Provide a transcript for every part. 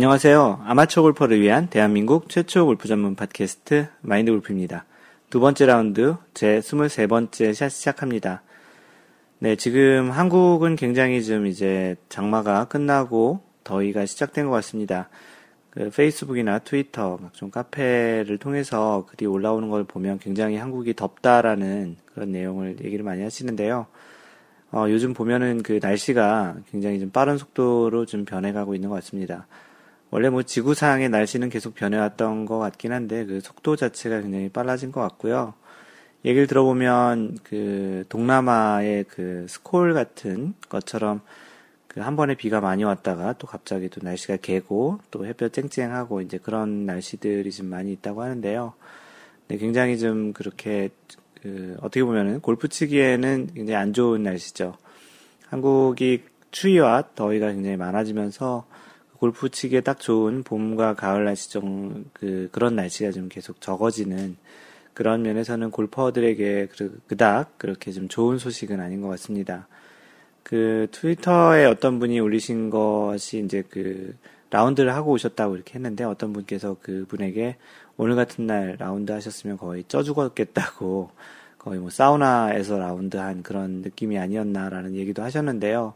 안녕하세요. 아마추어 골퍼를 위한 대한민국 최초 골프 전문 팟캐스트 마인드 골프입니다. 두 번째 라운드 제 23번째 샷 시작합니다. 네, 지금 한국은 굉장히 좀 이제 장마가 끝나고 더위가 시작된 것 같습니다. 그 페이스북이나 트위터, 각종 카페를 통해서 글이 올라오는 걸 보면 굉장히 한국이 덥다라는 그런 내용을 얘기를 많이 하시는데요. 어, 요즘 보면은 그 날씨가 굉장히 좀 빠른 속도로 좀 변해가고 있는 것 같습니다. 원래 뭐 지구상의 날씨는 계속 변해왔던 것 같긴 한데 그 속도 자체가 굉장히 빨라진 것 같고요. 얘기를 들어보면 그 동남아의 그 스콜 같은 것처럼 그 한 번에 비가 많이 왔다가 또 갑자기 또 날씨가 개고 또 햇볕 쨍쨍하고 이제 그런 날씨들이 좀 많이 있다고 하는데요. 네, 굉장히 좀 그렇게 그 어떻게 보면은 골프 치기에는 굉장히 안 좋은 날씨죠. 한국이 추위와 더위가 굉장히 많아지면서 골프 치기에 딱 좋은 봄과 가을 날씨 좀, 그, 그런 날씨가 좀 계속 적어지는 그런 면에서는 골퍼들에게 그, 그닥 그렇게 좀 좋은 소식은 아닌 것 같습니다. 그 트위터에 어떤 분이 올리신 것이 이제 그 라운드를 하고 오셨다고 이렇게 했는데 어떤 분께서 그 분에게 오늘 같은 날 라운드 하셨으면 거의 쪄 죽었겠다고 거의 뭐 사우나에서 라운드 한 그런 느낌이 아니었나라는 얘기도 하셨는데요.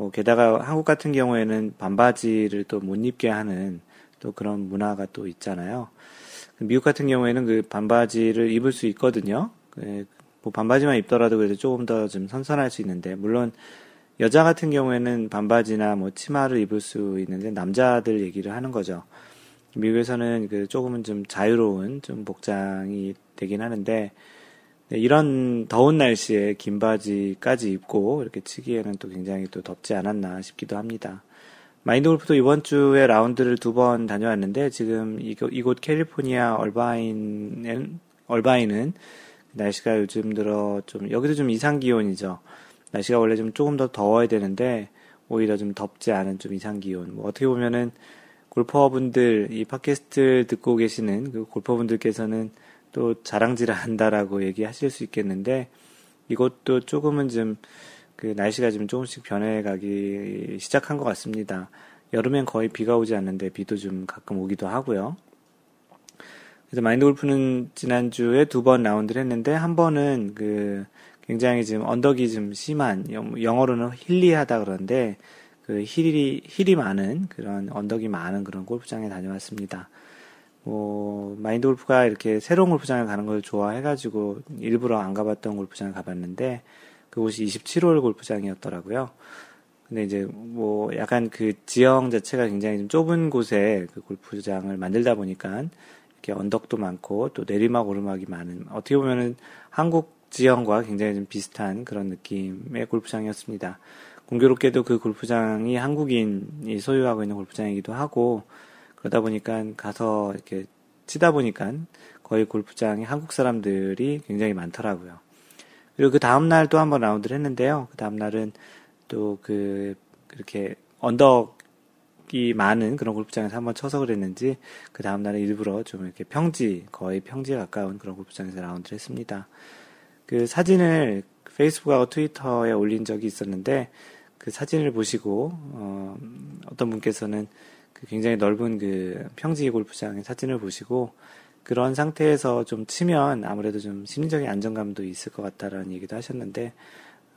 뭐 게다가 한국 같은 경우에는 반바지를 또 못 입게 하는 또 그런 문화가 또 있잖아요. 미국 같은 경우에는 그 반바지를 입을 수 있거든요. 그뭐 반바지만 입더라도 그래도 조금 더 좀 선선할 수 있는데 물론 여자 같은 경우에는 반바지나 뭐 치마를 입을 수 있는데 남자들 얘기를 하는 거죠. 미국에서는 그 조금은 좀 자유로운 좀 복장이 되긴 하는데 네, 이런 더운 날씨에 긴 바지까지 입고 이렇게 치기에는 또 굉장히 또 덥지 않았나 싶기도 합니다. 마인드 골프도 이번 주에 라운드를 두 번 다녀왔는데 지금 이곳, 캘리포니아 얼바인은 얼바인은 날씨가 요즘 들어 좀 여기도 좀 이상 기온이죠. 날씨가 원래 좀 조금 더 더워야 되는데 오히려 좀 덥지 않은 좀 이상 기온. 뭐 어떻게 보면은 골퍼분들 이 팟캐스트 듣고 계시는 그 골퍼분들께서는 또 자랑질을 한다라고 얘기하실 수 있겠는데 이것도 조금은 좀 그 날씨가 좀 조금씩 변해가기 시작한 것 같습니다. 여름엔 거의 비가 오지 않는데 비도 좀 가끔 오기도 하고요. 그래서 마인드 골프는 지난주에 두 번 라운드를 했는데 한 번은 그 굉장히 지금 언덕이 좀 심한 영어로는 hilly하다 그러는데 그 hill이 hill이 많은 그런 언덕이 많은 그런 골프장에 다녀왔습니다. 뭐 마인드 골프가 이렇게 새로운 골프장을 가는 걸 좋아해가지고 일부러 안 가봤던 골프장을 가봤는데 그곳이 27홀 골프장이었더라고요. 근데 이제 뭐 약간 그 지형 자체가 굉장히 좀 좁은 곳에 그 골프장을 만들다 보니까 이렇게 언덕도 많고 또 내리막 오르막이 많은 어떻게 보면은 한국 지형과 굉장히 좀 비슷한 그런 느낌의 골프장이었습니다. 공교롭게도 그 골프장이 한국인이 소유하고 있는 골프장이기도 하고 그러다 보니까 가서 이렇게 치다 보니까 거의 골프장에 한국 사람들이 굉장히 많더라고요. 그리고 그 다음날 또 한번 라운드를 했는데요. 그 다음날은 또 그, 그렇게 언덕이 많은 그런 골프장에서 한번 쳐서 그랬는지 그 다음날은 일부러 좀 이렇게 평지, 거의 평지에 가까운 그런 골프장에서 라운드를 했습니다. 그 사진을 페이스북하고 트위터에 올린 적이 있었는데 그 사진을 보시고, 어, 어떤 분께서는 그 굉장히 넓은 그 평지 골프장의 사진을 보시고 그런 상태에서 좀 치면 아무래도 좀 심리적인 안정감도 있을 것 같다라는 얘기도 하셨는데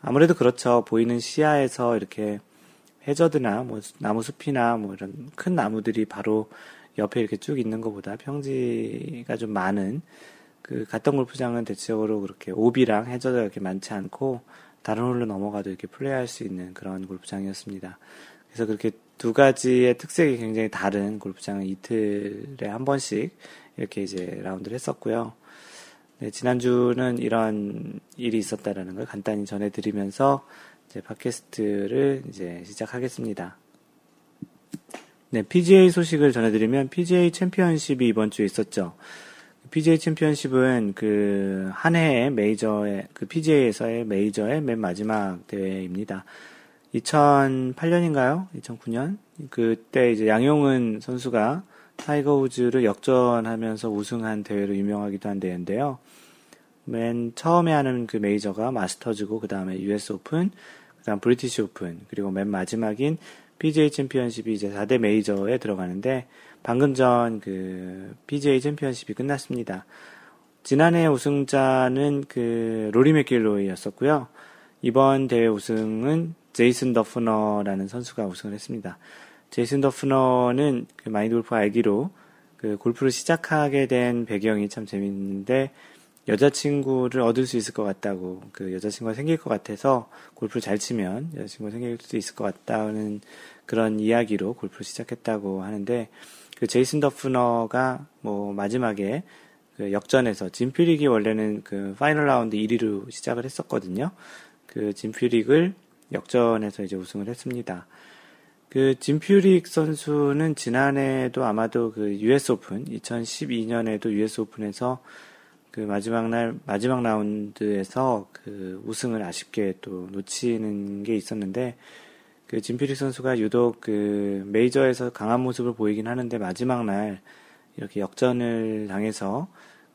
아무래도 그렇죠. 보이는 시야에서 이렇게 해저드나 뭐 나무 숲이나 뭐 이런 큰 나무들이 바로 옆에 이렇게 쭉 있는 것보다 평지가 좀 많은 그 갔던 골프장은 대체적으로 그렇게 오비랑 해저드가 이렇게 많지 않고 다른 홀로 넘어가도 이렇게 플레이할 수 있는 그런 골프장이었습니다. 그래서 그렇게 두 가지의 특색이 굉장히 다른 골프장을 이틀에 한 번씩 이렇게 이제 라운드를 했었고요. 네, 지난주는 이런 일이 있었다라는 걸 간단히 전해드리면서 이제 팟캐스트를 이제 시작하겠습니다. 네, PGA 소식을 전해드리면 PGA 챔피언십이 이번 주에 있었죠. PGA 챔피언십은 그 한 해의 메이저의 그 PGA에서의 메이저의 맨 마지막 대회입니다. 2008년인가요? 2009년? 그때 이제 양용은 선수가 타이거 우즈를 역전하면서 우승한 대회로 유명하기도 한 대회인데요. 맨 처음에 하는 그 메이저가 마스터즈고, 그 다음에 US 오픈, 그 다음 브리티시 오픈, 그리고 맨 마지막인 PGA 챔피언십이 이제 4대 메이저에 들어가는데 방금 전 그 PGA 챔피언십이 끝났습니다. 지난해 우승자는 그 로리 맥길로이였었고요. 이번 대회 우승은 제이슨 더프너라는 선수가 우승을 했습니다. 제이슨 더프너는 그 마인드 골프 알기로 그 골프를 시작하게 된 배경이 참 재밌는데 여자친구를 얻을 수 있을 것 같다고 그 여자친구가 생길 것 같아서 골프를 잘 치면 여자친구가 생길 수 있을 것 같다는 그런 이야기로 골프를 시작했다고 하는데 그 제이슨 더프너가 뭐 마지막에 그 역전에서 짐 퓨릭이 원래는 그 파이널 라운드 1위로 시작을 했었거든요. 그 진퓨릭을 역전해서 이제 우승을 했습니다. 그 진퓨릭 선수는 지난해도 아마도 그 US 오픈 2012년에도 US 오픈에서 그 마지막 날 마지막 라운드에서 그 우승을 아쉽게 또 놓치는 게 있었는데 그 진피릭 선수가 유독 그 메이저에서 강한 모습을 보이긴 하는데 마지막 날 이렇게 역전을 당해서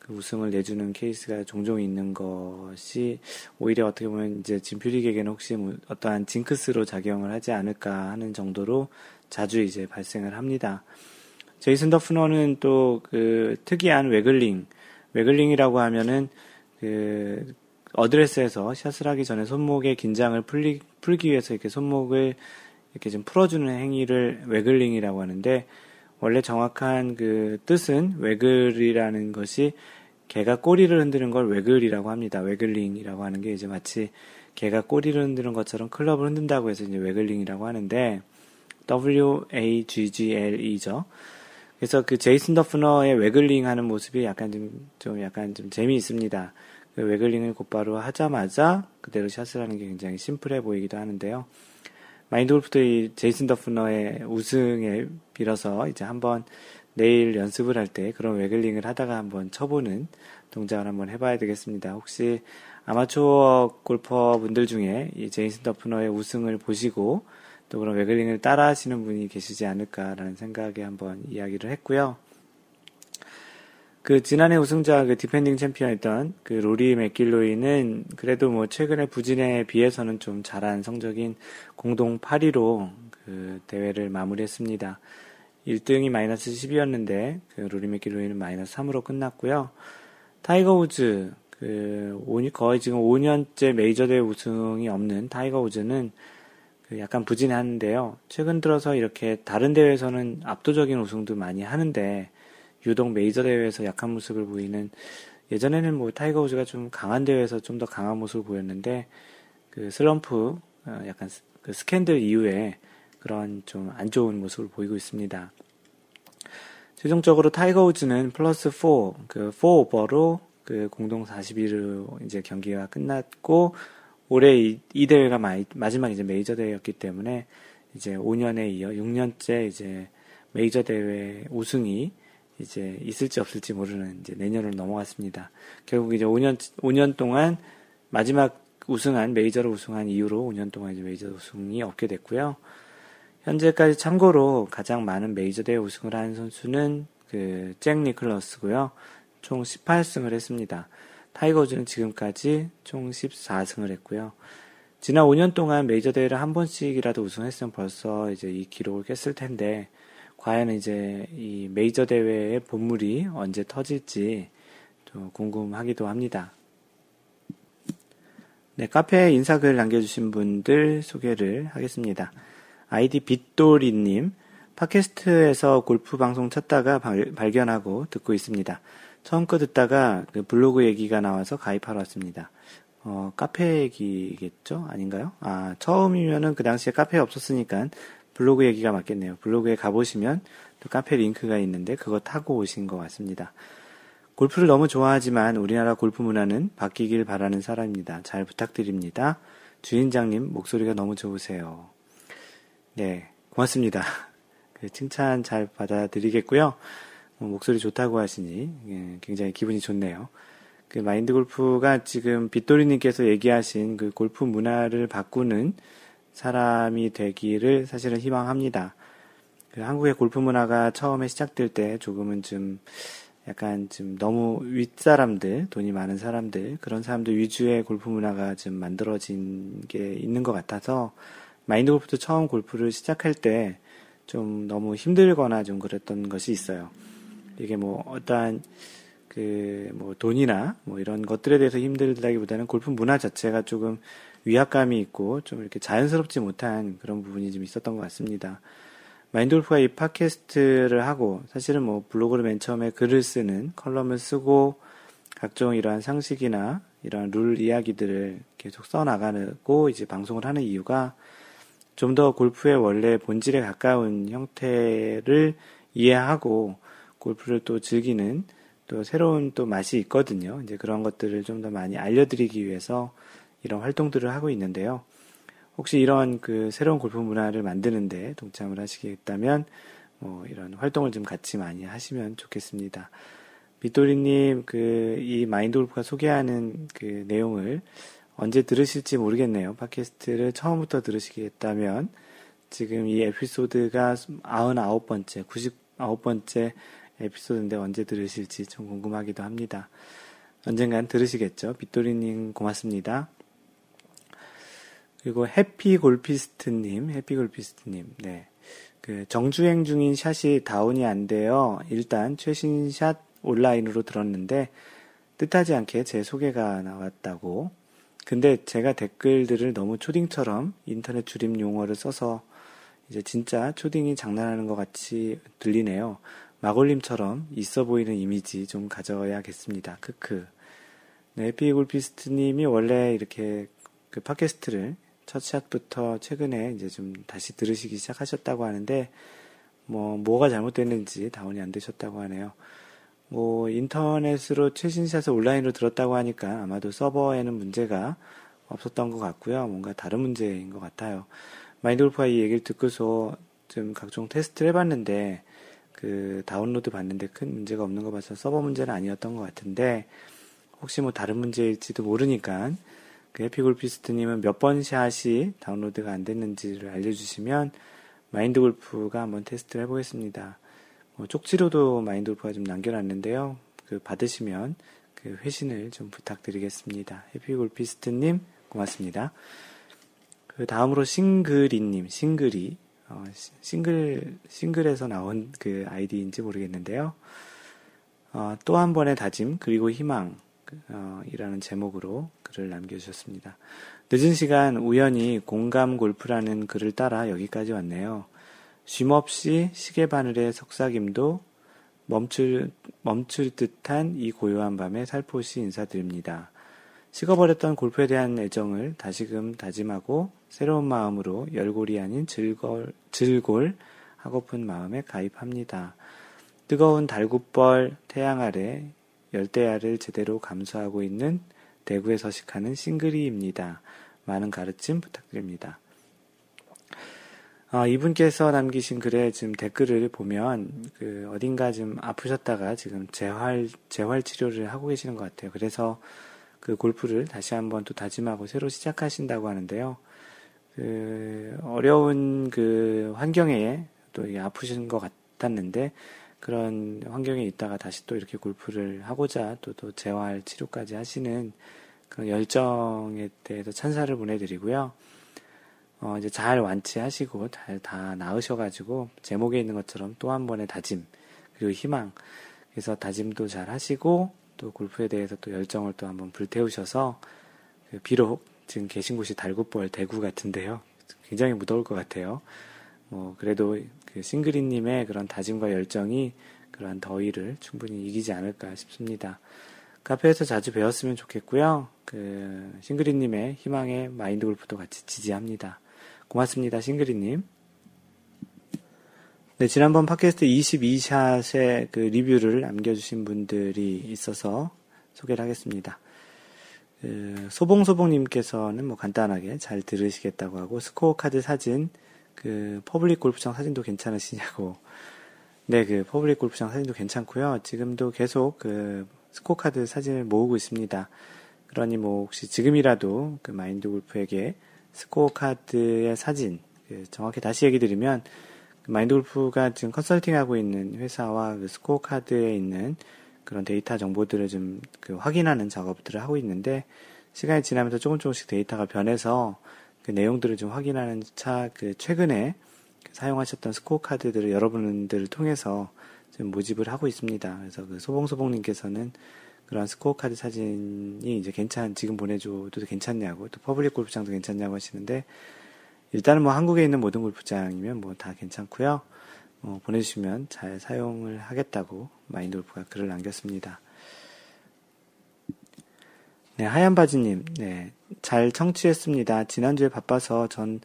그 우승을 내주는 케이스가 종종 있는 것이 오히려 어떻게 보면 이제 짐 퓨릭에게는 혹시 뭐 어떠한 징크스로 작용을 하지 않을까 하는 정도로 자주 이제 발생을 합니다. 제이슨 더프너는 또 그 특이한 waggling waggling이라고 하면은 그 어드레스에서 샷을 하기 전에 손목의 긴장을 풀리, 풀기 위해서 이렇게 손목을 이렇게 좀 풀어주는 행위를 waggling이라고 하는데 원래 정확한 그 뜻은 waggle이라는 것이 개가 꼬리를 흔드는 걸 waggle이라고 합니다. waggling이라고 하는 게 이제 마치 개가 꼬리를 흔드는 것처럼 클럽을 흔든다고 해서 이제 waggling이라고 하는데 W-A-G-G-L-E죠. 그래서 그 제이슨 더프너의 waggling 하는 모습이 약간 좀, 좀 약간 좀 재미있습니다. 그 waggling을 곧바로 하자마자 그대로 샷을 하는 게 굉장히 심플해 보이기도 하는데요. 마인드 골프도 이 제이슨 더프너의 우승에 빌어서 이제 한번 내일 연습을 할 때 그런 waggling을 하다가 한번 쳐보는 동작을 한번 해봐야 되겠습니다. 혹시 아마추어 골퍼 분들 중에 이 제이슨 더프너의 우승을 보시고 또 그런 waggling을 따라 하시는 분이 계시지 않을까라는 생각에 한번 이야기를 했고요. 그 지난해 우승자 그 디펜딩 챔피언이었던 그 로리 맥길로이는 그래도 뭐 최근에 부진에 비해서는 좀 잘한 성적인 공동 8위로 그 대회를 마무리했습니다. 1등이 마이너스 10이었는데 그 로리 맥길로이는 마이너스 3으로 끝났고요. 타이거 우즈 그 거의 지금 5년째 메이저 대회 우승이 없는 타이거 우즈는 그 약간 부진한데요. 최근 들어서 이렇게 다른 대회에서는 압도적인 우승도 많이 하는데 유독 메이저 대회에서 약한 모습을 보이는 예전에는 뭐 타이거 우즈가 좀 강한 대회에서 좀 더 강한 모습을 보였는데 그 슬럼프 어, 약간 그 스캔들 이후에 그런 좀 안 좋은 모습을 보이고 있습니다. 최종적으로 타이거 우즈는 플러스 4, 그 4오버로 그 공동 40위로 이제 경기가 끝났고 올해 이, 이 대회가 마, 마지막 이제 메이저 대회였기 때문에 이제 5년에 이어 6년째 이제 메이저 대회 우승이 이제 있을지 없을지 모르는 이제 내년으로 넘어갔습니다. 결국 이제 5년 5년 동안 마지막 우승한 메이저로 우승한 이후로 5년 동안 이제 메이저 우승이 없게 됐고요. 현재까지 참고로 가장 많은 메이저 대회 우승을 한 선수는 그 잭 니클러스고요. 총 18승을 했습니다. 타이거즈는 지금까지 총 14승을 했고요. 지난 5년 동안 메이저 대회를 한 번씩이라도 우승했으면 벌써 이제 이 기록을 깼을 텐데, 과연 이제 이 메이저 대회의 본물이 언제 터질지 좀 궁금하기도 합니다. 네, 카페에 인사글 남겨주신 분들 소개를 하겠습니다. 아이디 빗돌이님, 팟캐스트에서 골프 방송 찾다가 발, 발견하고 듣고 있습니다. 처음 거 듣다가 그 블로그 얘기가 나와서 가입하러 왔습니다. 어, 카페 얘기겠죠? 아닌가요? 아, 처음이면은 그 당시에 카페 없었으니까 블로그 얘기가 맞겠네요. 블로그에 가보시면 또 카페 링크가 있는데 그거 타고 오신 것 같습니다. 골프를 너무 좋아하지만 우리나라 골프 문화는 바뀌길 바라는 사람입니다. 잘 부탁드립니다. 주인장님 목소리가 너무 좋으세요. 네, 고맙습니다. 그 칭찬 잘 받아드리겠고요. 어, 목소리 좋다고 하시니 예, 굉장히 기분이 좋네요. 그 마인드 골프가 지금 빗돌이님께서 얘기하신 그 골프 문화를 바꾸는 사람이 되기를 사실은 희망합니다. 그 한국의 골프 문화가 처음에 시작될 때 조금은 좀 약간 좀 너무 윗사람들, 돈이 많은 사람들, 그런 사람들 위주의 골프 문화가 좀 만들어진 게 있는 것 같아서 마인드 골프도 처음 골프를 시작할 때 좀 너무 힘들거나 좀 그랬던 것이 있어요. 이게 뭐 어떠한 그 뭐 돈이나 뭐 이런 것들에 대해서 힘들다기보다는 골프 문화 자체가 조금 위압감이 있고 좀 이렇게 자연스럽지 못한 그런 부분이 좀 있었던 것 같습니다. 마인드 골프가 이 팟캐스트를 하고 사실은 뭐 블로그를 맨 처음에 글을 쓰는 컬럼을 쓰고 각종 이러한 상식이나 이런 룰 이야기들을 계속 써나가고 이제 방송을 하는 이유가 좀 더 골프의 원래 본질에 가까운 형태를 이해하고 골프를 또 즐기는 또 새로운 또 맛이 있거든요. 이제 그런 것들을 좀 더 많이 알려드리기 위해서 이런 활동들을 하고 있는데요. 혹시 이런 그 새로운 골프 문화를 만드는데 동참을 하시겠다면 뭐 이런 활동을 좀 같이 많이 하시면 좋겠습니다. 빗도리님 그 이 마인드 골프가 소개하는 그 내용을 언제 들으실지 모르겠네요. 팟캐스트를 처음부터 들으시겠다면 지금 이 에피소드가 99번째, 99번째 에피소드인데 언제 들으실지 좀 궁금하기도 합니다. 언젠간 들으시겠죠? 빗도리님 고맙습니다. 그리고 해피골피스트님, 해피골피스트님, 네. 그 정주행 중인 샷이 다운이 안 돼요. 일단 최신 샷 온라인으로 들었는데 뜻하지 않게 제 소개가 나왔다고. 근데 제가 댓글들을 너무 초딩처럼 인터넷 줄임 용어를 써서 이제 진짜 초딩이 장난하는 것 같이 들리네요. 마골님처럼 있어 보이는 이미지 좀 가져야겠습니다. 크크. 네, 에피골피스트님이 원래 이렇게 그 팟캐스트를 첫 샷부터 최근에 이제 좀 다시 들으시기 시작하셨다고 하는데 뭐 뭐가 잘못됐는지 다운이 안 되셨다고 하네요. 뭐 인터넷으로 최신샷을 온라인으로 들었다고 하니까 아마도 서버에는 문제가 없었던 것 같고요. 뭔가 다른 문제인 것 같아요. 마인드골프가 이 얘기를 듣고서 좀 각종 테스트를 해봤는데 그 다운로드 봤는데 큰 문제가 없는 거 봐서 서버 문제는 아니었던 것 같은데 혹시 뭐 다른 문제일지도 모르니까 그 해피골피스트님은 몇 번 샷이 다운로드가 안 됐는지를 알려주시면 마인드 골프가 한번 테스트를 해보겠습니다. 뭐 쪽지로도 마인드 골프가 좀 남겨놨는데요. 그 받으시면 그 회신을 좀 부탁드리겠습니다. 해피골피스트님 고맙습니다. 그 다음으로 싱글이님, 싱글이 어, 싱글 싱글에서 나온 그 아이디인지 모르겠는데요. 어, 또한 번의 다짐 그리고 희망 어, 이라는 제목으로 글을 남겨주셨습니다. 늦은 시간 우연히 공감 골프라는 글을 따라 여기까지 왔네요. 쉼 없이 시계바늘의 속삭임도 멈출, 멈출 듯한 이 고요한 밤에 살포시 인사드립니다. 식어버렸던 골프에 대한 애정을 다시금 다짐하고 새로운 마음으로 열골이 아닌 즐골, 즐골 하고픈 마음에 가입합니다. 뜨거운 달굿벌 태양 아래 열대야를 제대로 감수하고 있는 대구에 서식하는 싱글이입니다. 많은 가르침 부탁드립니다. 어, 이분께서 남기신 글에 지금 댓글을 보면 그 어딘가 좀 아프셨다가 지금 재활 재활 치료를 하고 계시는 것 같아요. 그래서 그 골프를 다시 한번 또 다짐하고 새로 시작하신다고 하는데요. 그 어려운 그 환경에 또 아프신 것 같았는데 그런 환경에 있다가 다시 또 이렇게 골프를 하고자 또, 또 재활 치료까지 하시는 그런 열정에 대해서 찬사를 보내드리고요. 어, 이제 잘 완치하시고 잘 다 나으셔가지고 제목에 있는 것처럼 또 한 번의 다짐 그리고 희망 그래서 다짐도 잘 하시고 또 골프에 대해서 또 열정을 또 한번 불태우셔서 그 비록 지금 계신 곳이 달굿벌 대구 같은데요 굉장히 무더울 것 같아요 뭐 그래도 그 싱그리님의 그런 다짐과 열정이 그러한 더위를 충분히 이기지 않을까 싶습니다. 카페에서 자주 배웠으면 좋겠고요. 그 싱그리님의 희망의 마인드 골프도 같이 지지합니다. 고맙습니다, 싱그리님. 네, 지난번 팟캐스트 22샷의 그 리뷰를 남겨주신 분들이 있어서 소개를 하겠습니다. 그 소봉소봉님께서는 뭐 간단하게 잘 들으시겠다고 하고 스코어 카드 사진 그 퍼블릭 골프장 사진도 괜찮으시냐고. 네, 그 퍼블릭 골프장 사진도 괜찮고요. 지금도 계속 그 스코어카드 사진을 모으고 있습니다. 그러니 뭐 혹시 지금이라도 그 마인드 골프에게 스코어 카드의 사진 그 정확히 다시 얘기 드리면 그 마인드 골프가 지금 컨설팅하고 있는 회사와 그 스코어 카드에 있는 그런 데이터 정보들을 좀 그 확인하는 작업들을 하고 있는데 시간이 지나면서 조금 조금씩 데이터가 변해서 그 내용들을 좀 확인하는 차, 그 최근에 사용하셨던 스코어 카드들을 여러분들을 통해서 좀 모집을 하고 있습니다. 그래서 그 소봉소봉님께서는 그런 스코어 카드 사진이 이제 괜찮, 지금 보내줘도 괜찮냐고, 또 퍼블릭 골프장도 괜찮냐고 하시는데, 일단은 뭐 한국에 있는 모든 골프장이면 뭐 다 괜찮고요. 뭐 보내주시면 잘 사용을 하겠다고 마인드 골프가 글을 남겼습니다. 네, 하얀 바지님, 네, 잘 청취했습니다. 지난주에 바빠서 전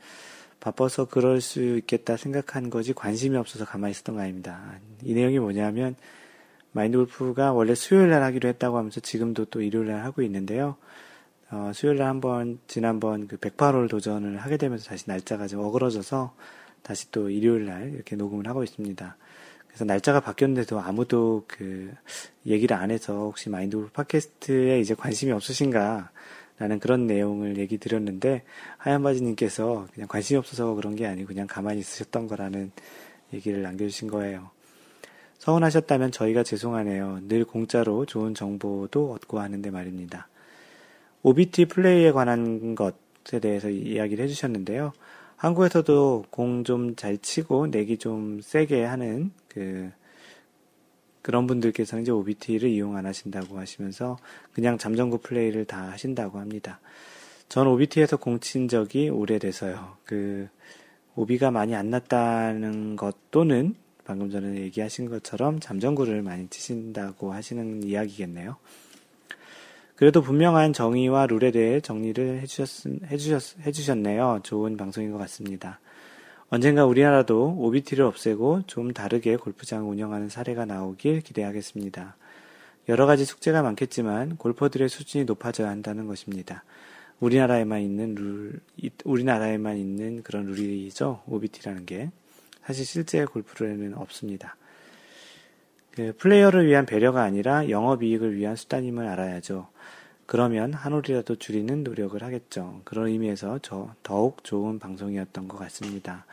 바빠서 그럴 수 있겠다 생각한 거지 관심이 없어서 가만히 있었던 거 아닙니다. 이 내용이 뭐냐면 마인드 골프가 원래 수요일 날 하기로 했다고 하면서 지금도 또 일요일 날 하고 있는데요. 어, 수요일 날 한번 지난번 그 108홀 도전을 하게 되면서 다시 날짜가 좀 어그러져서 다시 또 일요일 날 이렇게 녹음을 하고 있습니다. 그래서 날짜가 바뀌었는데도 아무도 그 얘기를 안 해서 혹시 마인드 골프 팟캐스트에 이제 관심이 없으신가 라는 그런 내용을 얘기 드렸는데 하얀 바지님께서 그냥 관심이 없어서 그런 게 아니고 그냥 가만히 있으셨던 거라는 얘기를 남겨주신 거예요. 서운하셨다면 저희가 죄송하네요. 늘 공짜로 좋은 정보도 얻고 하는데 말입니다. OBT 플레이에 관한 것에 대해서 이야기를 해주셨는데요. 한국에서도 공 좀 잘 치고 내기 좀 세게 하는 그 그런 분들께서는 이제 OBT를 이용 안 하신다고 하시면서 그냥 잠정구 플레이를 다 하신다고 합니다. 전 OBT에서 공 친 적이 오래돼서요. 그 오비가 많이 안 났다는 것 또는 방금 전에 얘기하신 것처럼 잠정구를 많이 치신다고 하시는 이야기겠네요. 그래도 분명한 정의와 룰에 대해 정리를 해주셨, 해주셨, 해주셨네요. 좋은 방송인 것 같습니다. 언젠가 우리나라도 OBT를 없애고 좀 다르게 골프장을 운영하는 사례가 나오길 기대하겠습니다. 여러 가지 숙제가 많겠지만 골퍼들의 수준이 높아져야 한다는 것입니다. 우리나라에만 있는 룰, 우리나라에만 있는 그런 룰이죠. OBT라는 게. 사실 실제 골프에는 없습니다. 그 플레이어를 위한 배려가 아니라 영업이익을 위한 수단임을 알아야죠. 그러면 한 홀이라도 줄이는 노력을 하겠죠. 그런 의미에서 저 더욱 좋은 방송이었던 것 같습니다.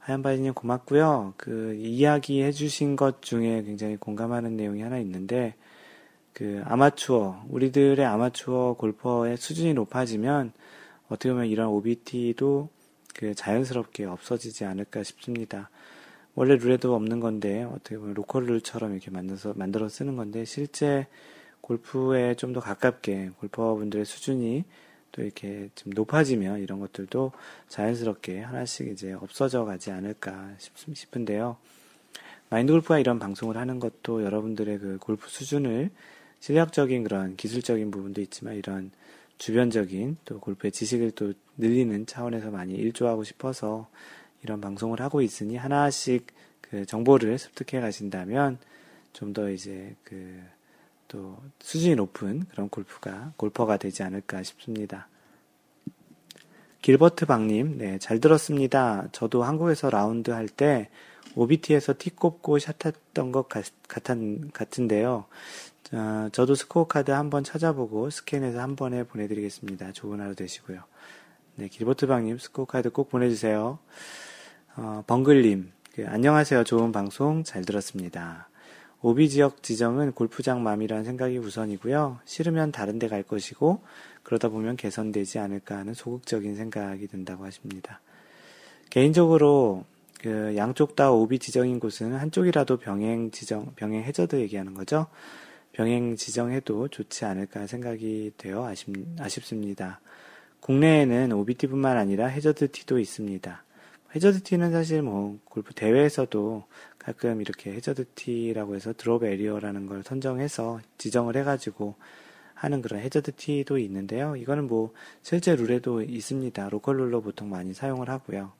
하얀바지님 고맙고요. 그 이야기 해주신 것 중에 굉장히 공감하는 내용이 하나 있는데 그 아마추어 우리들의 아마추어 골퍼의 수준이 높아지면 어떻게 보면 이런 OBT도 그 자연스럽게 없어지지 않을까 싶습니다. 원래 룰에도 없는 건데 어떻게 보면 로컬 룰처럼 이렇게 만들어서 만들어 쓰는 건데 실제 골프에 좀 더 가깝게 골퍼분들의 수준이 또 이렇게 좀 높아지면 이런 것들도 자연스럽게 하나씩 이제 없어져 가지 않을까 싶은데요. 마인드 골프가 이런 방송을 하는 것도 여러분들의 그 골프 수준을 실력적인 그런 기술적인 부분도 있지만 이런 주변적인 또 골프의 지식을 또 늘리는 차원에서 많이 일조하고 싶어서 이런 방송을 하고 있으니 하나씩 그 정보를 습득해 가신다면 좀 더 이제 그 또 수준이 높은 그런 골프가 골퍼가 되지 않을까 싶습니다. 길버트 박님, 네, 잘 들었습니다. 저도 한국에서 라운드 할 때 OB 티에서 티 꼽고 샷했던 것 같, 같은데요. 어, 저도 스코어 카드 한번 찾아보고 스캔해서 한 번에 보내드리겠습니다. 좋은 하루 되시고요. 네, 길버트 박님 스코어 카드 꼭 보내주세요. 어, 벙글님, 그, 안녕하세요. 좋은 방송 잘 들었습니다. 오비 지역 지정은 골프장 맘이라는 생각이 우선이고요. 싫으면 다른 데 갈 것이고 그러다 보면 개선되지 않을까 하는 소극적인 생각이 든다고 하십니다. 개인적으로 그 양쪽 다 오비 지정인 곳은 한쪽이라도 병행 지정, 병행 해저드 얘기하는 거죠. 병행 지정해도 좋지 않을까 생각이 되어 아쉽, 아쉽습니다. 국내에는 OB 티뿐만 아니라 해저드 티도 있습니다. 해저드 티는 사실 뭐 골프 대회에서도 가끔 이렇게 해저드 티라고 해서 drop area라는 걸 선정해서 지정을 해가지고 하는 그런 해저드 티도 있는데요. 이거는 뭐 실제 룰에도 있습니다. 로컬 룰로 보통 많이 사용을 하고요.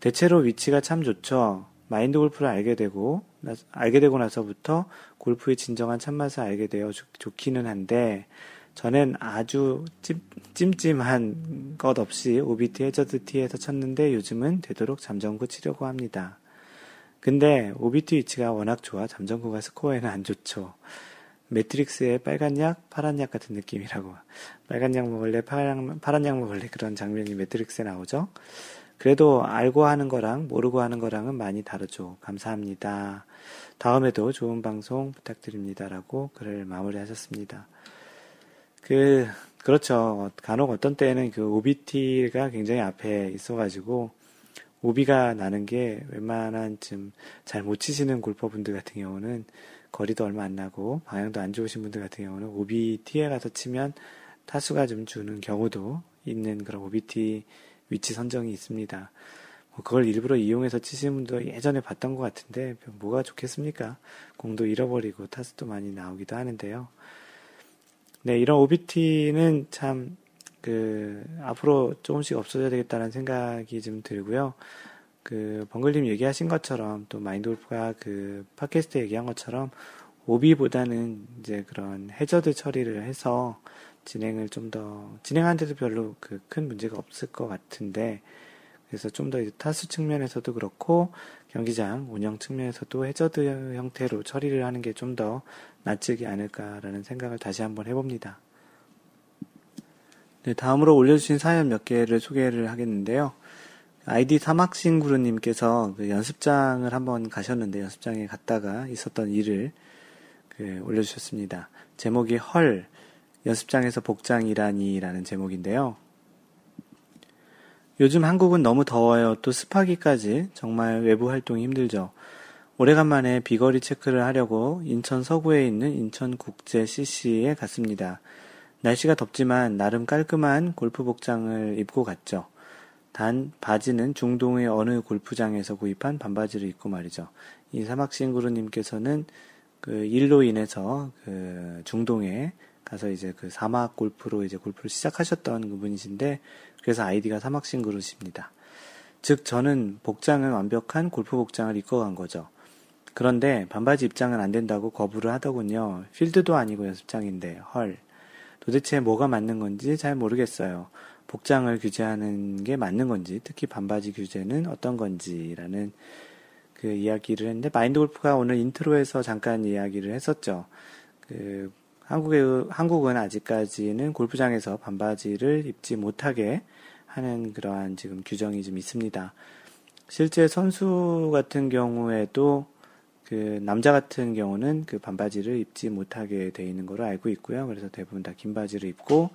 대체로 위치가 참 좋죠. 마인드 골프를 알게 되고 알게 되고 나서부터 골프의 진정한 참맛을 알게 되어 좋, 기는 한데 전엔 아주 찜, 찜찜한 것 없이 OBT 해저드 티에서 쳤는데 요즘은 되도록 잠정구 치려고 합니다. 근데 OBT 위치가 워낙 좋아 잠정구가 스코어에는 안 좋죠. 매트릭스의 빨간 약, 파란 약 같은 느낌이라고. 빨간 약 먹을래, 파란, 파란 약 먹을래 그런 장면이 매트릭스에 나오죠. 그래도 알고 하는 거랑 모르고 하는 거랑은 많이 다르죠. 감사합니다. 다음에도 좋은 방송 부탁드립니다라고 글을 마무리하셨습니다. 그 그렇죠. 간혹 어떤 때는 그 OBT가 굉장히 앞에 있어가지고 오비가 나는 게 웬만한 좀 잘 못 치시는 골퍼분들 같은 경우는 거리도 얼마 안 나고 방향도 안 좋으신 분들 같은 경우는 OBT에 가서 치면 타수가 좀 주는 경우도 있는 그런 OBT 위치 선정이 있습니다. 뭐 그걸 일부러 이용해서 치시는 분도 예전에 봤던 것 같은데 뭐가 좋겠습니까? 공도 잃어버리고 타수도 많이 나오기도 하는데요. 네, 이런 OBT는 참, 그, 앞으로 조금씩 없어져야 되겠다는 생각이 좀 들고요. 그, 번글님 얘기하신 것처럼, 또 마인드 골프가 그, 팟캐스트 얘기한 것처럼, OB보다는 이제 그런 해저드 처리를 해서 진행을 좀 더, 진행하는데도 별로 그 큰 문제가 없을 것 같은데, 그래서 좀 더 타수 측면에서도 그렇고, 경기장 운영 측면에서도 해저드 형태로 처리를 하는 게 좀더 낯지기 않을까라는 생각을 다시 한번 해봅니다. 네, 다음으로 올려주신 사연 몇 개를 소개를 하겠는데요. 아이디 사막싱구루님께서 그 연습장을 한번 가셨는데 연습장에 갔다가 있었던 일을 그 올려주셨습니다. 제목이 헐 연습장에서 복장이라니라는 제목인데요. 요즘 한국은 너무 더워요. 또 습하기까지 정말 외부 활동이 힘들죠. 오래간만에 비거리 체크를 하려고 인천 서구에 있는 인천국제 CC에 갔습니다. 날씨가 덥지만 나름 깔끔한 골프 복장을 입고 갔죠. 단 바지는 중동의 어느 골프장에서 구입한 반바지를 입고 말이죠. 이 사막싱구루님께서는 그 일로 인해서 그 중동에 가서 이제 그 사막 골프로 이제 골프를 시작하셨던 그분이신데 그래서 아이디가 사막 싱그루십니다. 즉 저는 복장은 완벽한 골프 복장을 입고 간 거죠. 그런데 반바지 입장은 안 된다고 거부를 하더군요. 필드도 아니고 연습장인데 헐. 도대체 뭐가 맞는 건지 잘 모르겠어요. 복장을 규제하는 게 맞는 건지, 특히 반바지 규제는 어떤 건지라는 그 이야기를 했는데 마인드 골프가 오늘 인트로에서 잠깐 이야기를 했었죠. 그 한국의 한국은 아직까지는 골프장에서 반바지를 입지 못하게 하는 그러한 지금 규정이 좀 있습니다. 실제 선수 같은 경우에도 그 남자 같은 경우는 그 반바지를 입지 못하게 돼 있는 걸로 알고 있고요. 그래서 대부분 다 긴 바지를 입고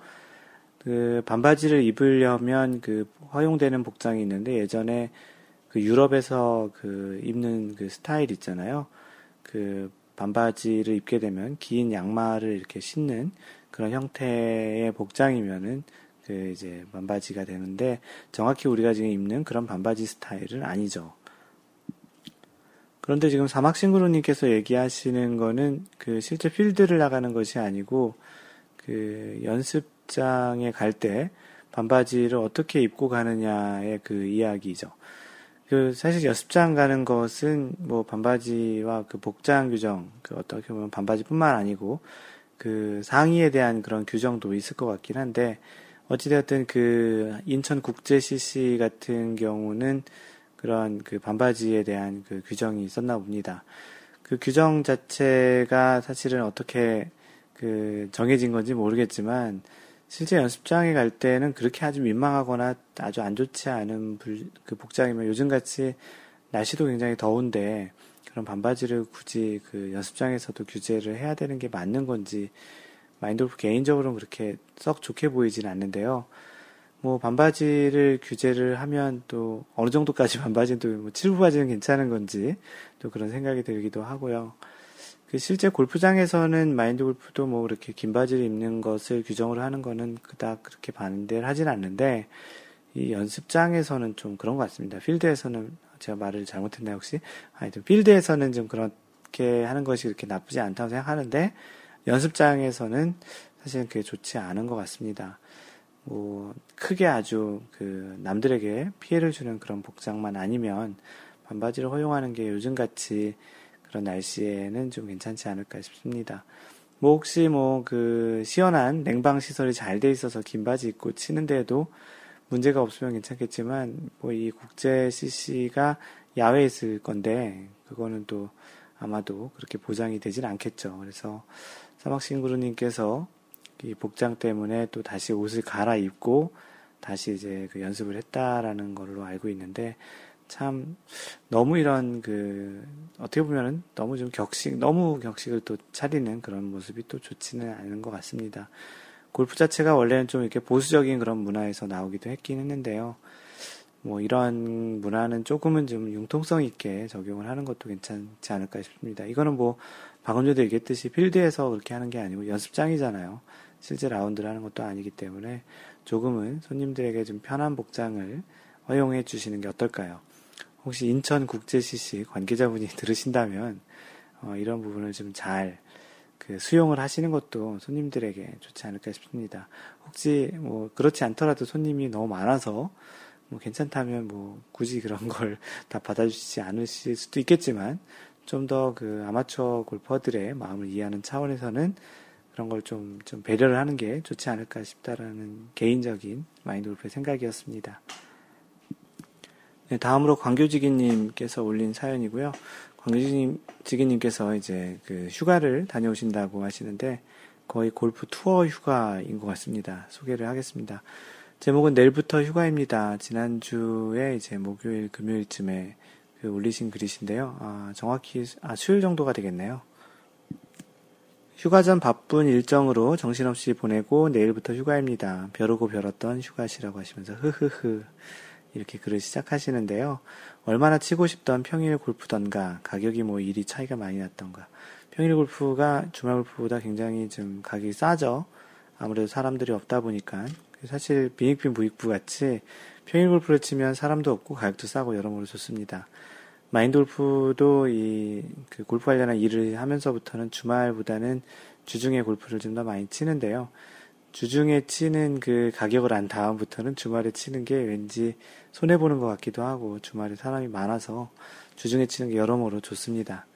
그 반바지를 입으려면 그 허용되는 복장이 있는데 예전에 그 유럽에서 그 입는 그 스타일 있잖아요. 그 반바지를 입게 되면 긴 양말을 이렇게 신는 그런 형태의 복장이면은 그 이제 반바지가 되는데 정확히 우리가 지금 입는 그런 반바지 스타일은 아니죠. 그런데 지금 사막싱그루님께서 얘기하시는 거는 그 실제 필드를 나가는 것이 아니고 그 연습장에 갈 때 반바지를 어떻게 입고 가느냐의 그 이야기죠. 그 사실 연습장 가는 것은 뭐 반바지와 그 복장 규정, 그 어떻게 보면 반바지뿐만 아니고 그 상의에 대한 그런 규정도 있을 것 같긴 한데 어찌되었든 그 인천 국제 CC 같은 경우는 그런 그 반바지에 대한 그 규정이 있었나 봅니다. 그 규정 자체가 사실은 어떻게 그 정해진 건지 모르겠지만 실제 연습장에 갈 때는 그렇게 아주 민망하거나 아주 안 좋지 않은 불, 그 복장이면 요즘같이 날씨도 굉장히 더운데 그런 반바지를 굳이 그 연습장에서도 규제를 해야 되는 게 맞는 건지 마인드골프 개인적으로는 그렇게 썩 좋게 보이진 않는데요. 뭐 반바지를 규제를 하면 또 어느 정도까지 반바지는 또뭐 칠부 바지는 괜찮은 건지 또 그런 생각이 들기도 하고요. 그 실제 골프장에서는 마인드 골프도 뭐 그렇게 긴 바지를 입는 것을 규정을 하는 거는 그닥 그렇게 반대를 하진 않는데 이 연습장에서는 좀 그런 것 같습니다. 필드에서는 제가 말을 잘못했나요 혹시? 하여튼 필드에서는 좀 그렇게 하는 것이 그렇게 나쁘지 않다고 생각하는데 연습장에서는 사실은 그게 좋지 않은 것 같습니다. 뭐 크게 아주 그 남들에게 피해를 주는 그런 복장만 아니면 반바지를 허용하는 게 요즘같이 그런 날씨에는 좀 괜찮지 않을까 싶습니다. 뭐 혹시 뭐 그 시원한 냉방 시설이 잘 돼 있어서 긴 바지 입고 치는데도 문제가 없으면 괜찮겠지만 뭐 이 국제 CC가 야외에 있을 건데 그거는 또 아마도 그렇게 보장이 되진 않겠죠. 그래서 사막싱그루님께서 이 복장 때문에 또 다시 옷을 갈아입고 다시 이제 그 연습을 했다라는 걸로 알고 있는데 참 너무 이런 그 어떻게 보면은 너무 좀 격식 너무 격식을 또 차리는 그런 모습이 또 좋지는 않은 것 같습니다. 골프 자체가 원래는 좀 이렇게 보수적인 그런 문화에서 나오기도 했긴 했는데요. 뭐 이런 문화는 조금은 좀 융통성 있게 적용을 하는 것도 괜찮지 않을까 싶습니다. 이거는 뭐 방금 전에 얘기했듯이 필드에서 그렇게 하는 게 아니고 연습장이잖아요. 실제 라운드를 하는 것도 아니기 때문에 조금은 손님들에게 좀 편한 복장을 허용해 주시는 게 어떨까요? 혹시 인천국제CC 관계자분이 들으신다면 어, 이런 부분을 좀 잘 그 수용을 하시는 것도 손님들에게 좋지 않을까 싶습니다. 혹시 뭐 그렇지 않더라도 손님이 너무 많아서 뭐 괜찮다면 뭐 굳이 그런 걸 다 받아주시지 않으실 수도 있겠지만 좀 더 그 아마추어 골퍼들의 마음을 이해하는 차원에서는 그런 걸 좀, 좀 배려를 하는 게 좋지 않을까 싶다라는 개인적인 마인드 골프의 생각이었습니다. 네, 다음으로 광교지기님께서 올린 사연이고요. 광교지기님께서 이제 그 휴가를 다녀오신다고 하시는데 거의 골프 투어 휴가인 것 같습니다. 소개를 하겠습니다. 제목은 내일부터 휴가입니다. 지난주에 이제 목요일, 금요일쯤에 그 올리신 글이신데요. 아, 정확히, 아, 수요일 정도가 되겠네요. 휴가 전 바쁜 일정으로 정신없이 보내고 내일부터 휴가입니다. 벼르고 벼렀던 휴가시라고 하시면서 흐흐흐. 이렇게 글을 시작하시는데요. 얼마나 치고 싶던 평일 골프던가 가격이 뭐 일이 차이가 많이 났던가 평일 골프가 주말 골프보다 굉장히 좀 가격이 싸죠. 아무래도 사람들이 없다 보니까 사실 빈익빈 부익부 같이 평일 골프를 치면 사람도 없고 가격도 싸고 여러모로 좋습니다. 마인드 골프도 이 그 골프 관련한 일을 하면서부터는 주말보다는 주중에 골프를 좀 더 많이 치는데요. 주중에 치는 그 가격을 안 다음부터는 주말에 치는 게 왠지 손해보는 것 같기도 하고 주말에 사람이 많아서 주중에 치는 게 여러모로 좋습니다.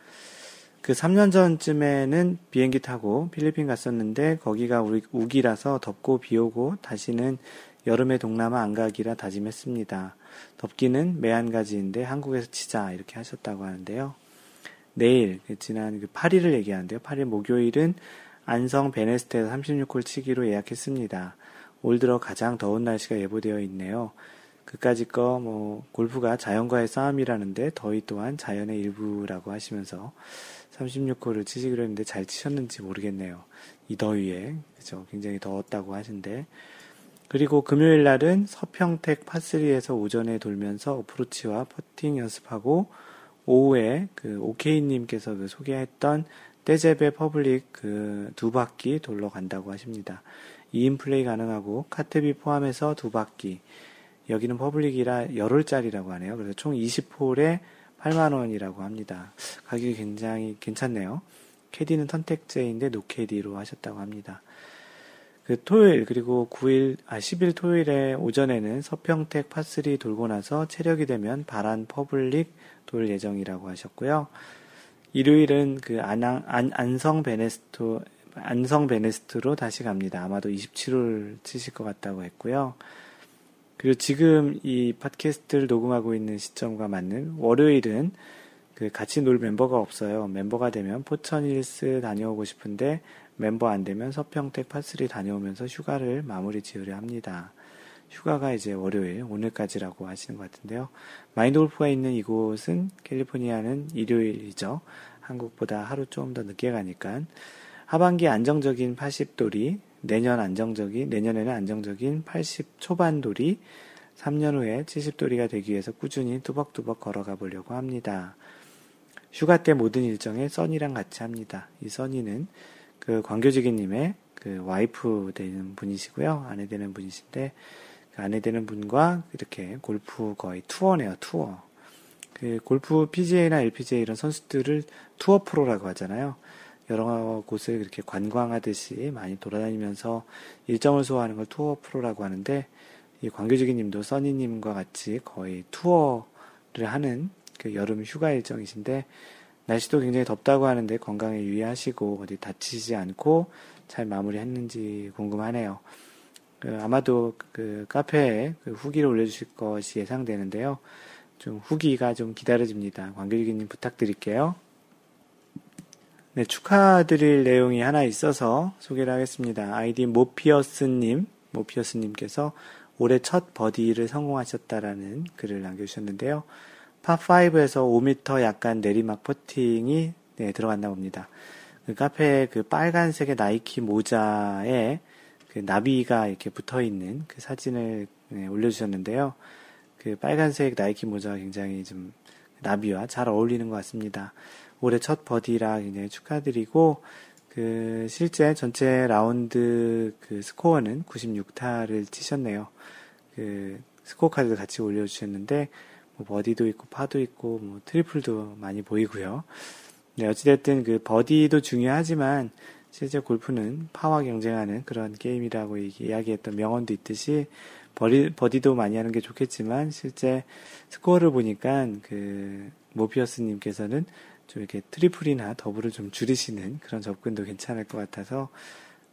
그 3년 전쯤에는 비행기 타고 필리핀 갔었는데 거기가 우기라서 덥고 비 오고 다시는 여름에 동남아 안 가기라 다짐했습니다. 덥기는 매한가지인데 한국에서 치자 이렇게 하셨다고 하는데요. 내일 그 지난 그 8일을 얘기하는데요. 8일 목요일은 안성 베네스트에서 36홀 치기로 예약했습니다. 올 들어 가장 더운 날씨가 예보되어 있네요. 그까짓 거, 뭐, 골프가 자연과의 싸움이라는데 더위 또한 자연의 일부라고 하시면서 36홀을 치시기로 했는데 잘 치셨는지 모르겠네요. 이 더위에. 그죠. 굉장히 더웠다고 하신데. 그리고 금요일 날은 서평택 파3에서 오전에 돌면서 어프로치와 퍼팅 연습하고 오후에 그 오케이님께서 그 소개했던 떼제베 퍼블릭 그 두 바퀴 돌러 간다고 하십니다. 2인 플레이 가능하고 카트비 포함해서 두 바퀴. 여기는 퍼블릭이라 열 홀짜리라고 하네요. 그래서 총 20홀에 8만원이라고 합니다. 가격이 굉장히 괜찮네요. 캐디는 선택제인데 노캐디로 하셨다고 합니다. 그 토요일 그리고 9일 아 10일 토요일에 오전에는 서평택 파3 돌고 나서 체력이 되면 바란 퍼블릭 돌 예정이라고 하셨고요. 일요일은 그 안양, 안, 안성 베네스트, 안성 베네스트로 다시 갑니다. 아마도 27홀 치실 것 같다고 했고요. 그리고 지금 이 팟캐스트를 녹음하고 있는 시점과 맞는 월요일은 그 같이 놀 멤버가 없어요. 멤버가 되면 포천 힐스 다녀오고 싶은데 멤버 안 되면 서평택 파3 다녀오면서 휴가를 마무리 지으려 합니다. 휴가가 이제 월요일, 오늘까지라고 하시는 것 같은데요. 마인드 골프가 있는 이곳은 캘리포니아는 일요일이죠. 한국보다 하루 좀더 늦게 가니까. 하반기 안정적인 80돌이, 내년 안정적인, 내년에는 안정적인 80 초반 돌이, 3년 후에 70돌이가 되기 위해서 꾸준히 뚜벅뚜벅 걸어가 보려고 합니다. 휴가 때 모든 일정에 써니랑 같이 합니다. 이 써니는 그 광교지기님의 그 와이프 되는 분이시고요. 아내 되는 분이신데, 그 아내 되는 분과 이렇게 골프 거의 투어네요, 투어. 그 골프 PGA나 LPGA 이런 선수들을 투어 프로라고 하잖아요. 여러 곳을 이렇게 관광하듯이 많이 돌아다니면서 일정을 소화하는 걸 투어 프로라고 하는데 이 광교지기 님도 써니님과 같이 거의 투어를 하는 그 여름 휴가 일정이신데 날씨도 굉장히 덥다고 하는데 건강에 유의하시고 어디 다치지 않고 잘 마무리했는지 궁금하네요. 그 아마도 그 카페에 그 후기를 올려주실 것이 예상되는데요. 좀 후기가 좀 기다려집니다. 광교기님 부탁드릴게요. 네, 축하드릴 내용이 하나 있어서 소개를 하겠습니다. 아이디 모피어스님, 모피어스님께서 올해 첫 버디를 성공하셨다라는 글을 남겨주셨는데요. 파5에서 5m 약간 내리막 퍼팅이 네, 들어갔나 봅니다. 그 카페에 그 빨간색의 나이키 모자에 그 나비가 이렇게 붙어 있는 그 사진을 네, 올려주셨는데요. 그 빨간색 나이키 모자가 굉장히 좀 나비와 잘 어울리는 것 같습니다. 올해 첫 버디라 굉장히 축하드리고 그 실제 전체 라운드 그 스코어는 96타를 치셨네요. 그 스코어 카드 같이 올려주셨는데 뭐 버디도 있고 파도 있고 뭐 트리플도 많이 보이고요. 네, 어찌됐든 그 버디도 중요하지만 실제 골프는 파와 경쟁하는 그런 게임이라고 이야기했던 명언도 있듯이 버디, 버디도 많이 하는 게 좋겠지만 실제 스코어를 보니까 그 모피어스님께서는 좀 이렇게 트리플이나 더블을 좀 줄이시는 그런 접근도 괜찮을 것 같아서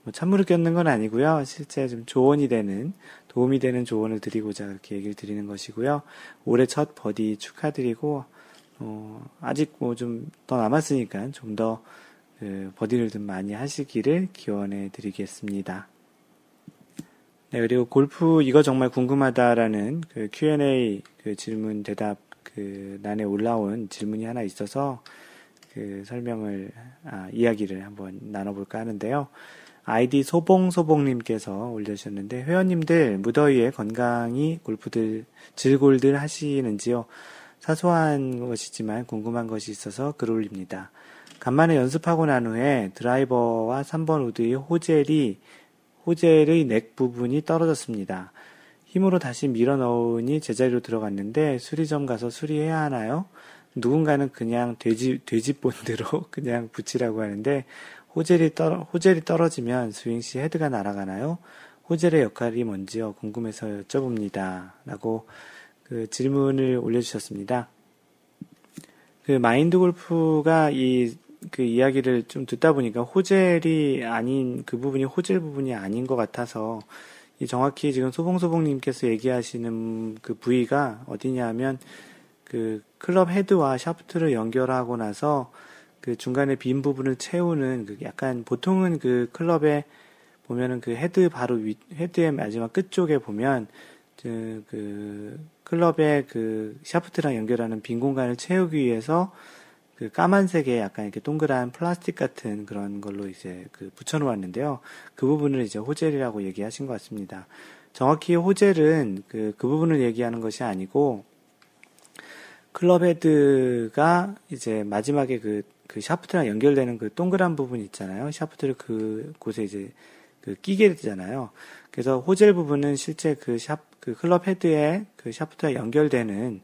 뭐 찬물을 꼈는 건 아니고요. 실제 좀 조언이 되는 도움이 되는 조언을 드리고자 그렇게 얘기를 드리는 것이고요. 올해 첫 버디 축하드리고 어, 아직 뭐 좀 더 남았으니까 좀더 그 버디를 좀 많이 하시기를 기원해 드리겠습니다. 네, 그리고 골프 이거 정말 궁금하다라는 그 Q&A 그 질문 대답 그 난에 올라온 질문이 하나 있어서 그 설명을 아, 이야기를 한번 나눠볼까 하는데요. 아이디 소봉소봉님께서 올려주셨는데 회원님들 무더위에 건강히 골프들 즐골들 하시는지요? 사소한 것이지만 궁금한 것이 있어서 글 올립니다. 간만에 연습하고 난 후에 드라이버와 3번 우드의 호젤이 호젤의 넥 부분이 떨어졌습니다. 힘으로 다시 밀어 넣으니 제자리로 들어갔는데 수리점 가서 수리해야 하나요? 누군가는 그냥 돼지, 돼지 본드로 그냥 붙이라고 하는데, 호젤이 떨어, 호젤이 떨어지면 스윙 시 헤드가 날아가나요? 호젤의 역할이 뭔지요? 궁금해서 여쭤봅니다. 라고 그 질문을 올려주셨습니다. 그 마인드 골프가 이, 그 이야기를 좀 듣다 보니까 hosel이 아닌, 그 부분이 hosel 부분이 아닌 것 같아서, 이 정확히 지금 소봉소봉님께서 얘기하시는 그 부위가 어디냐 하면, 그 클럽 헤드와 샤프트를 연결하고 나서 그 중간에 빈 부분을 채우는 그 약간 보통은 그 클럽에 보면은 그 헤드 바로 위, 헤드의 마지막 끝 쪽에 보면 그, 그 클럽의 그 샤프트랑 연결하는 빈 공간을 채우기 위해서 그 까만색의 약간 이렇게 동그란 플라스틱 같은 그런 걸로 이제 그 붙여놓았는데요. 그 부분을 이제 hosel이라고 얘기하신 것 같습니다. 정확히 hosel은 그, 그 부분을 얘기하는 것이 아니고 클럽 헤드가 이제 마지막에 그, 그 샤프트랑 연결되는 그 동그란 부분 있잖아요. 샤프트를 그 곳에 이제 그 끼게 되잖아요. 그래서 hosel 부분은 실제 그 샤, 그 클럽 헤드에 그 샤프트와 연결되는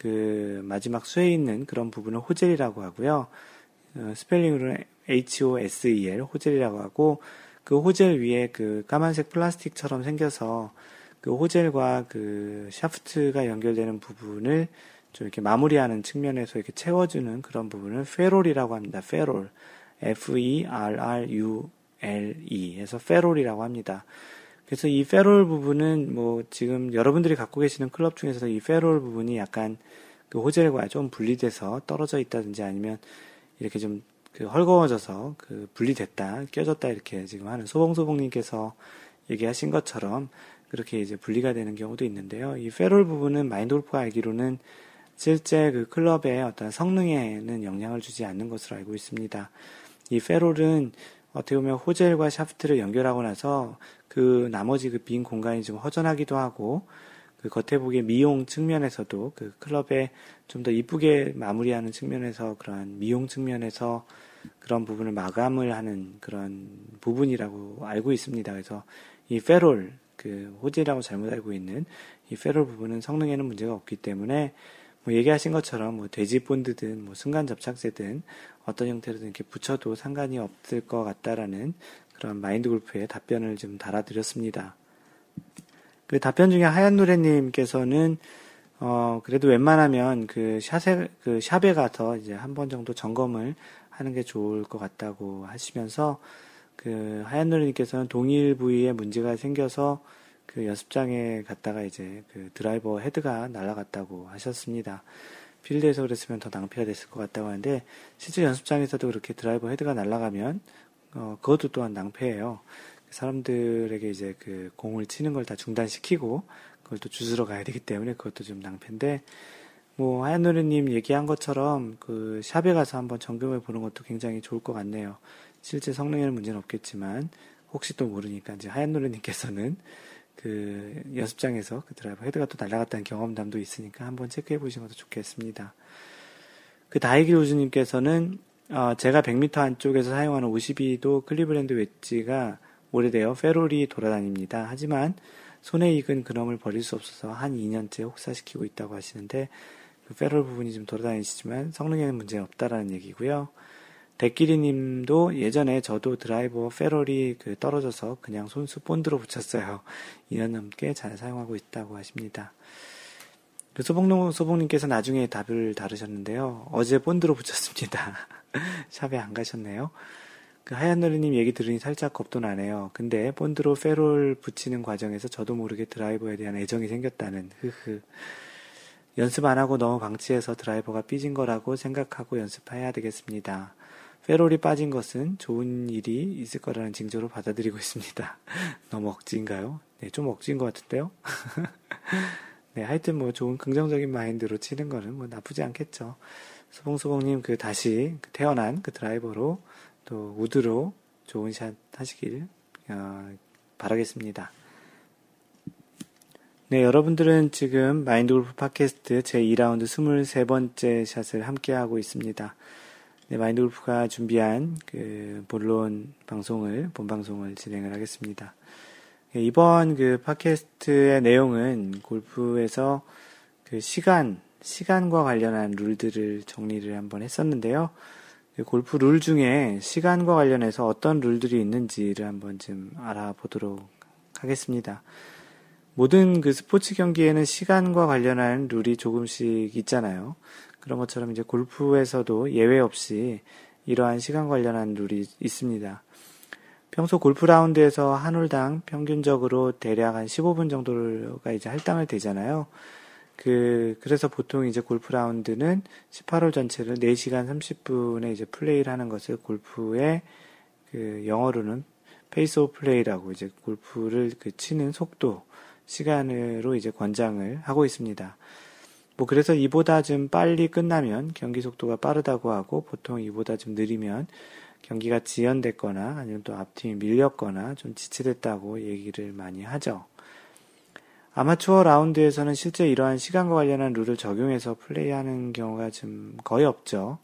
그 마지막 수에 있는 그런 부분을 hosel이라고 하고요. 어, 스펠링으로는 H-O-S-E-L, hosel이라고 하고, 그 hosel 위에 그 까만색 플라스틱처럼 생겨서 그 hosel과 그 샤프트가 연결되는 부분을 좀 이렇게 마무리하는 측면에서 이렇게 채워주는 그런 부분을 ferrule이라고 합니다. Ferrule. F-E-R-R-U-L-E 해서 ferrule이라고 합니다. 그래서 이 ferrule 부분은 뭐 지금 여러분들이 갖고 계시는 클럽 중에서 이 ferrule 부분이 약간 그 호젤과 좀 분리돼서 떨어져 있다든지 아니면 이렇게 좀 그 헐거워져서 그 분리됐다, 껴졌다 이렇게 지금 하는 소봉소봉님께서 얘기하신 것처럼 그렇게 이제 분리가 되는 경우도 있는데요. 이 페롤 부분은 마인돌프가 알기로는 실제 그 클럽의 어떤 성능에는 영향을 주지 않는 것으로 알고 있습니다. 이 페롤은 어떻게 보면 호젤과 샤프트를 연결하고 나서 그 나머지 그 빈 공간이 좀 허전하기도 하고 그 겉에 보기에 미용 측면에서도 그 클럽에 좀 더 이쁘게 마무리하는 측면에서 그러한 미용 측면에서 그런 부분을 마감을 하는 그런 부분이라고 알고 있습니다. 그래서 이 페롤 그 호젤이라고 잘못 알고 있는 이 페롤 부분은 성능에는 문제가 없기 때문에 뭐 얘기하신 것처럼 뭐 돼지 본드든 뭐 순간 접착제든 어떤 형태로든 이렇게 붙여도 상관이 없을 것 같다라는 그런 마인드 골프의 답변을 좀 달아드렸습니다. 그 답변 중에 하얀 노래님께서는 어 그래도 웬만하면 그 샷에 그 샵에 가서 이제 한 번 정도 점검을 하는 게 좋을 것 같다고 하시면서 그 하얀 노래님께서는 동일 부위에 문제가 생겨서 그 연습장에 갔다가 이제 그 드라이버 헤드가 날아갔다고 하셨습니다. 필드에서 그랬으면 더 낭비가 됐을 것 같다고 하는데 실제 연습장에서도 그렇게 드라이버 헤드가 날아가면 어, 그것도 또한 낭패예요. 사람들에게 이제 그 공을 치는 걸 다 중단시키고 그걸 또 주스러 가야 되기 때문에 그것도 좀 낭패인데 뭐 하얀노래님 얘기한 것처럼 그 샵에 가서 한번 점검해 보는 것도 굉장히 좋을 것 같네요. 실제 성능에는 문제는 없겠지만 혹시 또 모르니까 이제 하얀 노래님께서는 그 연습장에서 그 드라이버 헤드가 또 날아갔다는 경험담도 있으니까 한번 체크해 보시는 것도 좋겠습니다. 그 다이기 우즈님께서는 어, 제가 100m 안쪽에서 사용하는 52도 클리브랜드 웨지가 오래되어 ferrule이 돌아다닙니다. 하지만 손에 익은 그놈을 버릴 수 없어서 한 2년째 혹사시키고 있다고 하시는데 그 ferrule 부분이 좀 돌아다니시지만 성능에는 문제는 없다라는 얘기고요. 대끼리님도 예전에 저도 드라이버 ferrule이 그 떨어져서 그냥 손수 본드로 붙였어요. 2년 넘게 잘 사용하고 있다고 하십니다. 그 소봉농 소봉님께서 나중에 답을 다루셨는데요. 어제 본드로 붙였습니다. 샵에 안 가셨네요. 그 하얀 노리님 얘기 들으니 살짝 겁도 나네요. 근데 본드로 페롤 붙이는 과정에서 저도 모르게 드라이버에 대한 애정이 생겼다는 흐흐. 연습 안 하고 너무 방치해서 드라이버가 삐진 거라고 생각하고 연습해야 되겠습니다. 페롤이 빠진 것은 좋은 일이 있을 거라는 징조로 받아들이고 있습니다. 너무 억지인가요? 네, 좀 억지인 것 같은데요? 네, 하여튼 뭐 좋은 긍정적인 마인드로 치는 거는 뭐 나쁘지 않겠죠. 소봉소봉님 그 다시 그 태어난 그 드라이버로 또 우드로 좋은 샷 하시길 어, 바라겠습니다. 네, 여러분들은 지금 마인드 골프 팟캐스트 제 2라운드 23번째 샷을 함께하고 있습니다. 네, 마인드 골프가 준비한 그 본론 방송을, 본 방송을 진행을 하겠습니다. 네, 이번 그 팟캐스트의 내용은 골프에서 그 시간, 시간과 관련한 룰들을 정리를 한번 했었는데요. 그 골프 룰 중에 시간과 관련해서 어떤 룰들이 있는지를 한번 좀 알아보도록 하겠습니다. 모든 그 스포츠 경기에는 시간과 관련한 룰이 조금씩 있잖아요. 그런 것처럼 이제 골프에서도 예외 없이 이러한 시간 관련한 룰이 있습니다. 평소 골프 라운드에서 한 홀당 평균적으로 대략 한 15분 정도가 이제 할당을 되잖아요. 그, 그래서 보통 이제 골프 라운드는 18홀 전체를 4시간 30분에 이제 플레이를 하는 것을 골프의 그 영어로는 pace of play라고 이제 골프를 그 치는 속도, 시간으로 이제 권장을 하고 있습니다. 뭐 그래서 이보다 좀 빨리 끝나면 경기 속도가 빠르다고 하고 보통 이보다 좀 느리면 경기가 지연됐거나 아니면 또 앞팀이 밀렸거나 좀 지체됐다고 얘기를 많이 하죠. 아마추어 라운드에서는 실제 이러한 시간과 관련한 룰을 적용해서 플레이하는 경우가 좀 거의 없죠.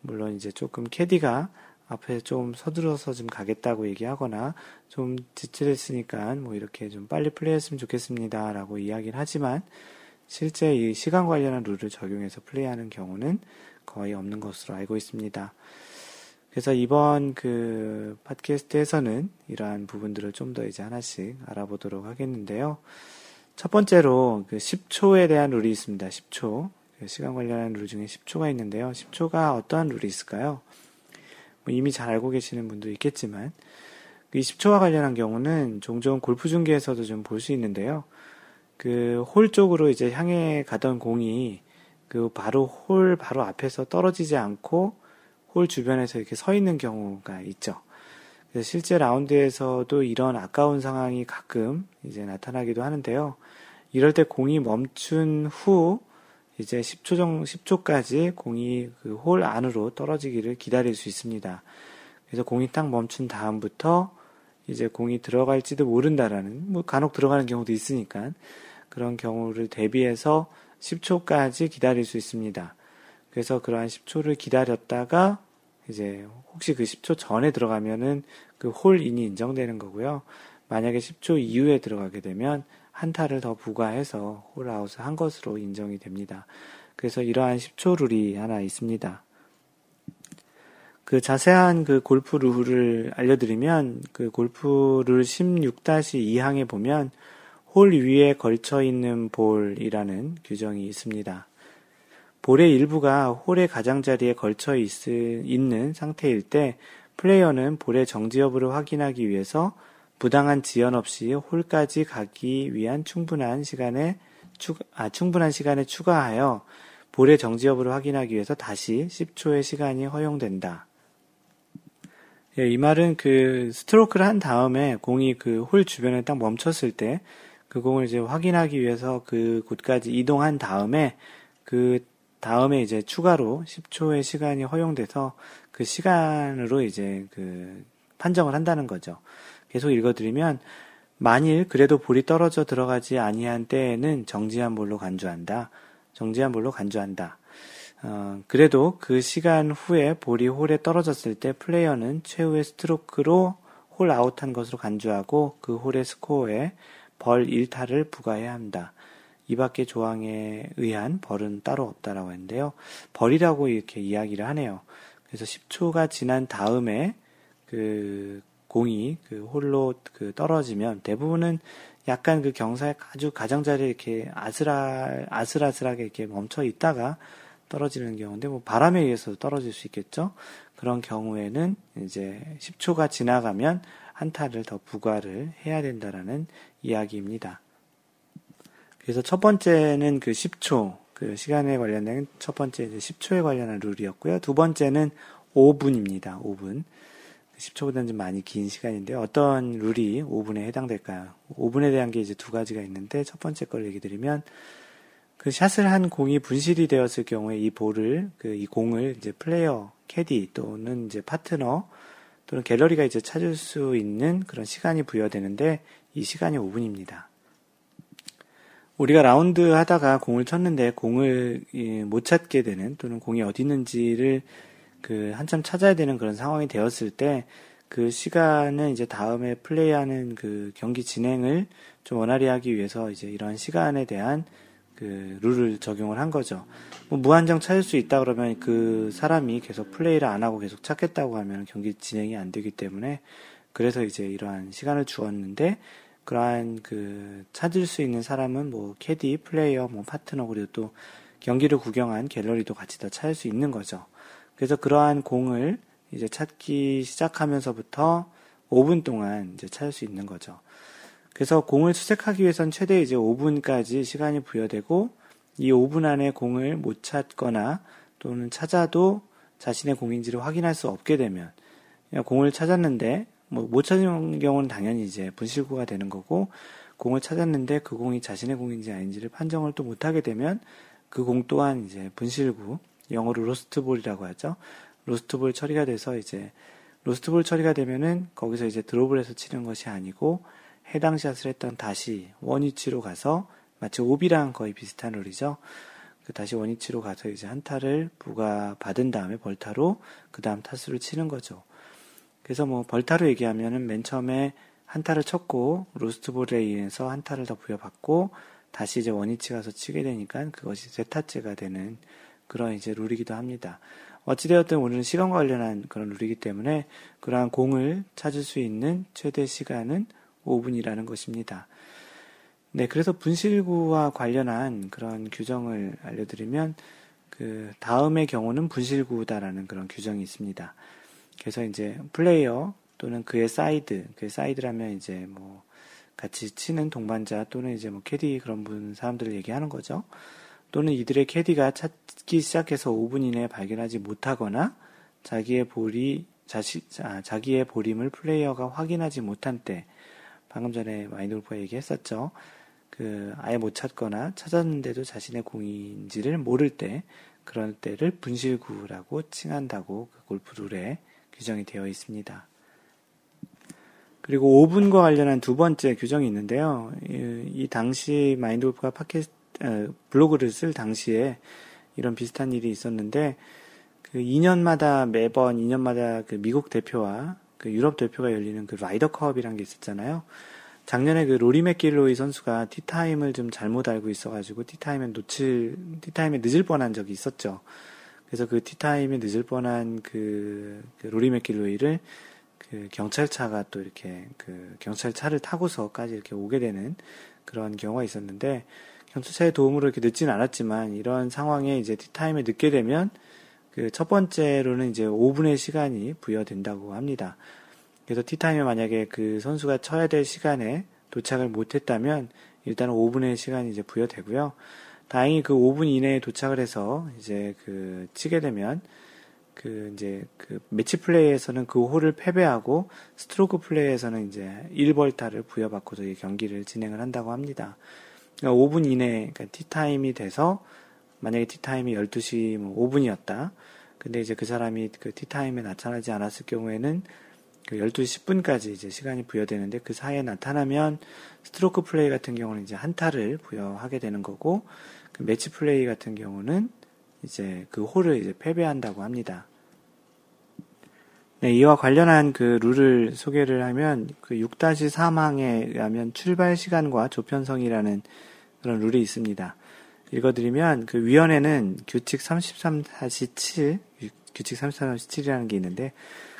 물론 이제 조금 캐디가 앞에 좀 서둘러서 좀 가겠다고 얘기하거나 좀 지체됐으니까 뭐 이렇게 좀 빨리 플레이했으면 좋겠습니다. 라고 이야기를 하지만 실제 이 시간 관련한 룰을 적용해서 플레이하는 경우는 거의 없는 것으로 알고 있습니다. 그래서 이번 그 팟캐스트에서는 이러한 부분들을 좀 더 이제 하나씩 알아보도록 하겠는데요. 첫 번째로 그 10초에 대한 룰이 있습니다. 10초. 그 시간 관련한 룰 중에 10초가 있는데요. 10초가 어떠한 룰이 있을까요? 뭐 이미 잘 알고 계시는 분도 있겠지만, 그 10초와 관련한 경우는 종종 골프 중계에서도 좀 볼 수 있는데요. 그 홀 쪽으로 이제 향해 가던 공이 그 바로 홀 바로 앞에서 떨어지지 않고 홀 주변에서 이렇게 서 있는 경우가 있죠. 그래서 실제 라운드에서도 이런 아까운 상황이 가끔 이제 나타나기도 하는데요. 이럴 때 공이 멈춘 후 이제 10초 정 10초까지 공이 그 홀 안으로 떨어지기를 기다릴 수 있습니다. 그래서 공이 딱 멈춘 다음부터 이제 공이 들어갈지도 모른다라는 뭐 간혹 들어가는 경우도 있으니까 그런 경우를 대비해서 10초까지 기다릴 수 있습니다. 그래서 그러한 10초를 기다렸다가 이제 혹시 그 10초 전에 들어가면은 그 홀인이 인정되는 거고요. 만약에 10초 이후에 들어가게 되면 한 타를 더 부과해서 홀아웃을 한 것으로 인정이 됩니다. 그래서 이러한 10초 룰이 하나 있습니다. 그 자세한 그 골프 룰을 알려드리면 그 골프 룰 16-2항에 보면 홀 위에 걸쳐 있는 볼이라는 규정이 있습니다. 볼의 일부가 홀의 가장자리에 걸쳐 있, 있는 상태일 때 플레이어는 볼의 정지 여부를 확인하기 위해서 부당한 지연 없이 홀까지 가기 위한 충분한 시간에 추, 아, 충분한 시간에 추가하여 볼의 정지 여부를 확인하기 위해서 다시 10초의 시간이 허용된다. 예, 이 말은 그 스트로크를 한 다음에 공이 그 홀 주변에 딱 멈췄을 때 그 공을 이제 확인하기 위해서 그 곳까지 이동한 다음에 그 다음에 이제 추가로 10초의 시간이 허용돼서 그 시간으로 이제 그 판정을 한다는 거죠. 계속 읽어드리면 만일 그래도 볼이 떨어져 들어가지 아니한 때에는 정지한 볼로 간주한다. 정지한 볼로 간주한다. 어, 그래도 그 시간 후에 볼이 홀에 떨어졌을 때 플레이어는 최후의 스트로크로 홀 아웃한 것으로 간주하고 그 홀의 스코어에 벌 1타를 부과해야 한다. 이 밖의 조항에 의한 벌은 따로 없다라고 했는데요. 벌이라고 이렇게 이야기를 하네요. 그래서 10초가 지난 다음에 그 공이 그 홀로 그 떨어지면 대부분은 약간 그 경사에 아주 가장자리에 이렇게 아슬아, 아슬아슬하게 이렇게 멈춰 있다가 떨어지는 경우인데 뭐 바람에 의해서 떨어질 수 있겠죠. 그런 경우에는 이제 10초가 지나가면 한 타를 더 부과를 해야 된다라는 이야기입니다. 그래서 첫 번째는 그 10초, 그 시간에 관련된 첫 번째 이제 10초에 관련한 룰이었고요. 두 번째는 5분입니다. 5분. 10초보다는 좀 많이 긴 시간인데 어떤 룰이 5분에 해당될까요? 5분에 대한 게 이제 두 가지가 있는데 첫 번째 걸 얘기 드리면 그 샷을 한 공이 분실이 되었을 경우에 이 볼을 그 이 공을 이제 플레이어, 캐디 또는 이제 파트너 또는 갤러리가 이제 찾을 수 있는 그런 시간이 부여되는데 이 시간이 5분입니다. 우리가 라운드 하다가 공을 쳤는데 공을 못 찾게 되는 또는 공이 어디 있는지를 그 한참 찾아야 되는 그런 상황이 되었을 때 그 시간은 이제 다음에 플레이하는 그 경기 진행을 좀 원활히 하기 위해서 이제 이런 시간에 대한 그 룰을 적용을 한 거죠. 뭐 무한정 찾을 수 있다 그러면 그 사람이 계속 플레이를 안 하고 계속 찾겠다고 하면 경기 진행이 안 되기 때문에 그래서 이제 이러한 시간을 주었는데 그러한 그 찾을 수 있는 사람은 뭐 캐디, 플레이어, 뭐 파트너 그리고 또 경기를 구경한 갤러리도 같이 다 찾을 수 있는 거죠. 그래서 그러한 공을 이제 찾기 시작하면서부터 5분 동안 이제 찾을 수 있는 거죠. 그래서 공을 수색하기 위해선 최대 이제 5분까지 시간이 부여되고 이 5분 안에 공을 못 찾거나 또는 찾아도 자신의 공인지를 확인할 수 없게 되면 공을 찾았는데 뭐 못 찾은 경우는 당연히 이제 분실구가 되는 거고 공을 찾았는데 그 공이 자신의 공인지 아닌지를 판정을 또 못하게 되면 그 공 또한 이제 분실구 영어로 로스트볼이라고 하죠. 로스트볼 처리가 돼서 이제 로스트볼 처리가 되면은 거기서 이제 드롭을 해서 치는 것이 아니고 해당 샷을 했던 다시 원위치로 가서 마치 오비랑 거의 비슷한 룰이죠. 그 다시 원위치로 가서 이제 한 타를 부가 받은 다음에 벌타로 그 다음 타수를 치는 거죠. 그래서 뭐 벌타로 얘기하면은 맨 처음에 한 타를 쳤고 로스트볼에 의해서 한 타를 더 부여받고 다시 이제 원위치 가서 치게 되니까 그것이 세 타째가 되는 그런 이제 룰이기도 합니다. 어찌되었든 오늘은 시간과 관련한 그런 룰이기 때문에 그러한 공을 찾을 수 있는 최대 시간은 5분이라는 것입니다. 네, 그래서 분실구와 관련한 그런 규정을 알려드리면 그 다음의 경우는 분실구다라는 그런 규정이 있습니다. 그래서 이제 플레이어 또는 그의 사이드, 그의 사이드라면 이제 뭐 같이 치는 동반자 또는 이제 뭐 캐디 그런 분 사람들을 얘기하는 거죠. 또는 이들의 캐디가 찾기 시작해서 5분 이내에 발견하지 못하거나 자기의 볼이 자시, 아, 자기의 볼임을 플레이어가 확인하지 못한 때 방금 전에 마인드 골프가 얘기했었죠. 그 아예 못 찾거나 찾았는데도 자신의 공인지를 모를 때 그런 때를 분실구라고 칭한다고 그 골프 룰에 규정이 되어 있습니다. 그리고 5분과 관련한 두 번째 규정이 있는데요. 이, 이 당시 마인드 골프가 팟캐스트 블로그를 쓸 당시에 이런 비슷한 일이 있었는데 그 2년마다 매번 2년마다 그 미국 대표와 그 유럽 대표가 열리는 그 라이더컵이란 게 있었잖아요. 작년에 그 로리 맥길로이 선수가 티타임을 좀 잘못 알고 있어가지고 티타임에 놓칠 티타임에 늦을 뻔한 적이 있었죠. 그래서 그 티타임에 늦을 뻔한 그, 그 로리 맥길로이를 그 경찰차가 또 이렇게 그 경찰차를 타고서까지 이렇게 오게 되는 그런 경우가 있었는데 경찰차의 도움으로 이렇게 늦지는 않았지만 이런 상황에 이제 티타임에 늦게 되면 그 첫 번째로는 이제 5분의 시간이 부여된다고 합니다. 그래서 티타임에 만약에 그 선수가 쳐야 될 시간에 도착을 못했다면 일단 5분의 시간이 이제 부여되고요. 다행히 그 5분 이내에 도착을 해서 이제 그 치게 되면 그 이제 그 매치 플레이에서는 그 홀을 패배하고 스트로크 플레이에서는 이제 1벌타를 부여받고서 경기를 진행을 한다고 합니다. 그러니까 5분 이내, 그러니까 티타임이 돼서, 만약에 티타임이 12시 뭐 5분이었다. 근데 이제 그 사람이 그 티타임에 나타나지 않았을 경우에는 그 12시 10분까지 이제 시간이 부여되는데 그 사이에 나타나면 스트로크 플레이 같은 경우는 이제 한타를 부여하게 되는 거고 그 매치 플레이 같은 경우는 이제 그 홀을 이제 패배한다고 합니다. 네, 이와 관련한 그 룰을 소개를 하면 그 6-3항에 의하면 출발 시간과 조편성이라는 그런 룰이 있습니다. 읽어드리면 그 위원회는 규칙 33-7, 규칙 33-7이라는 게 있는데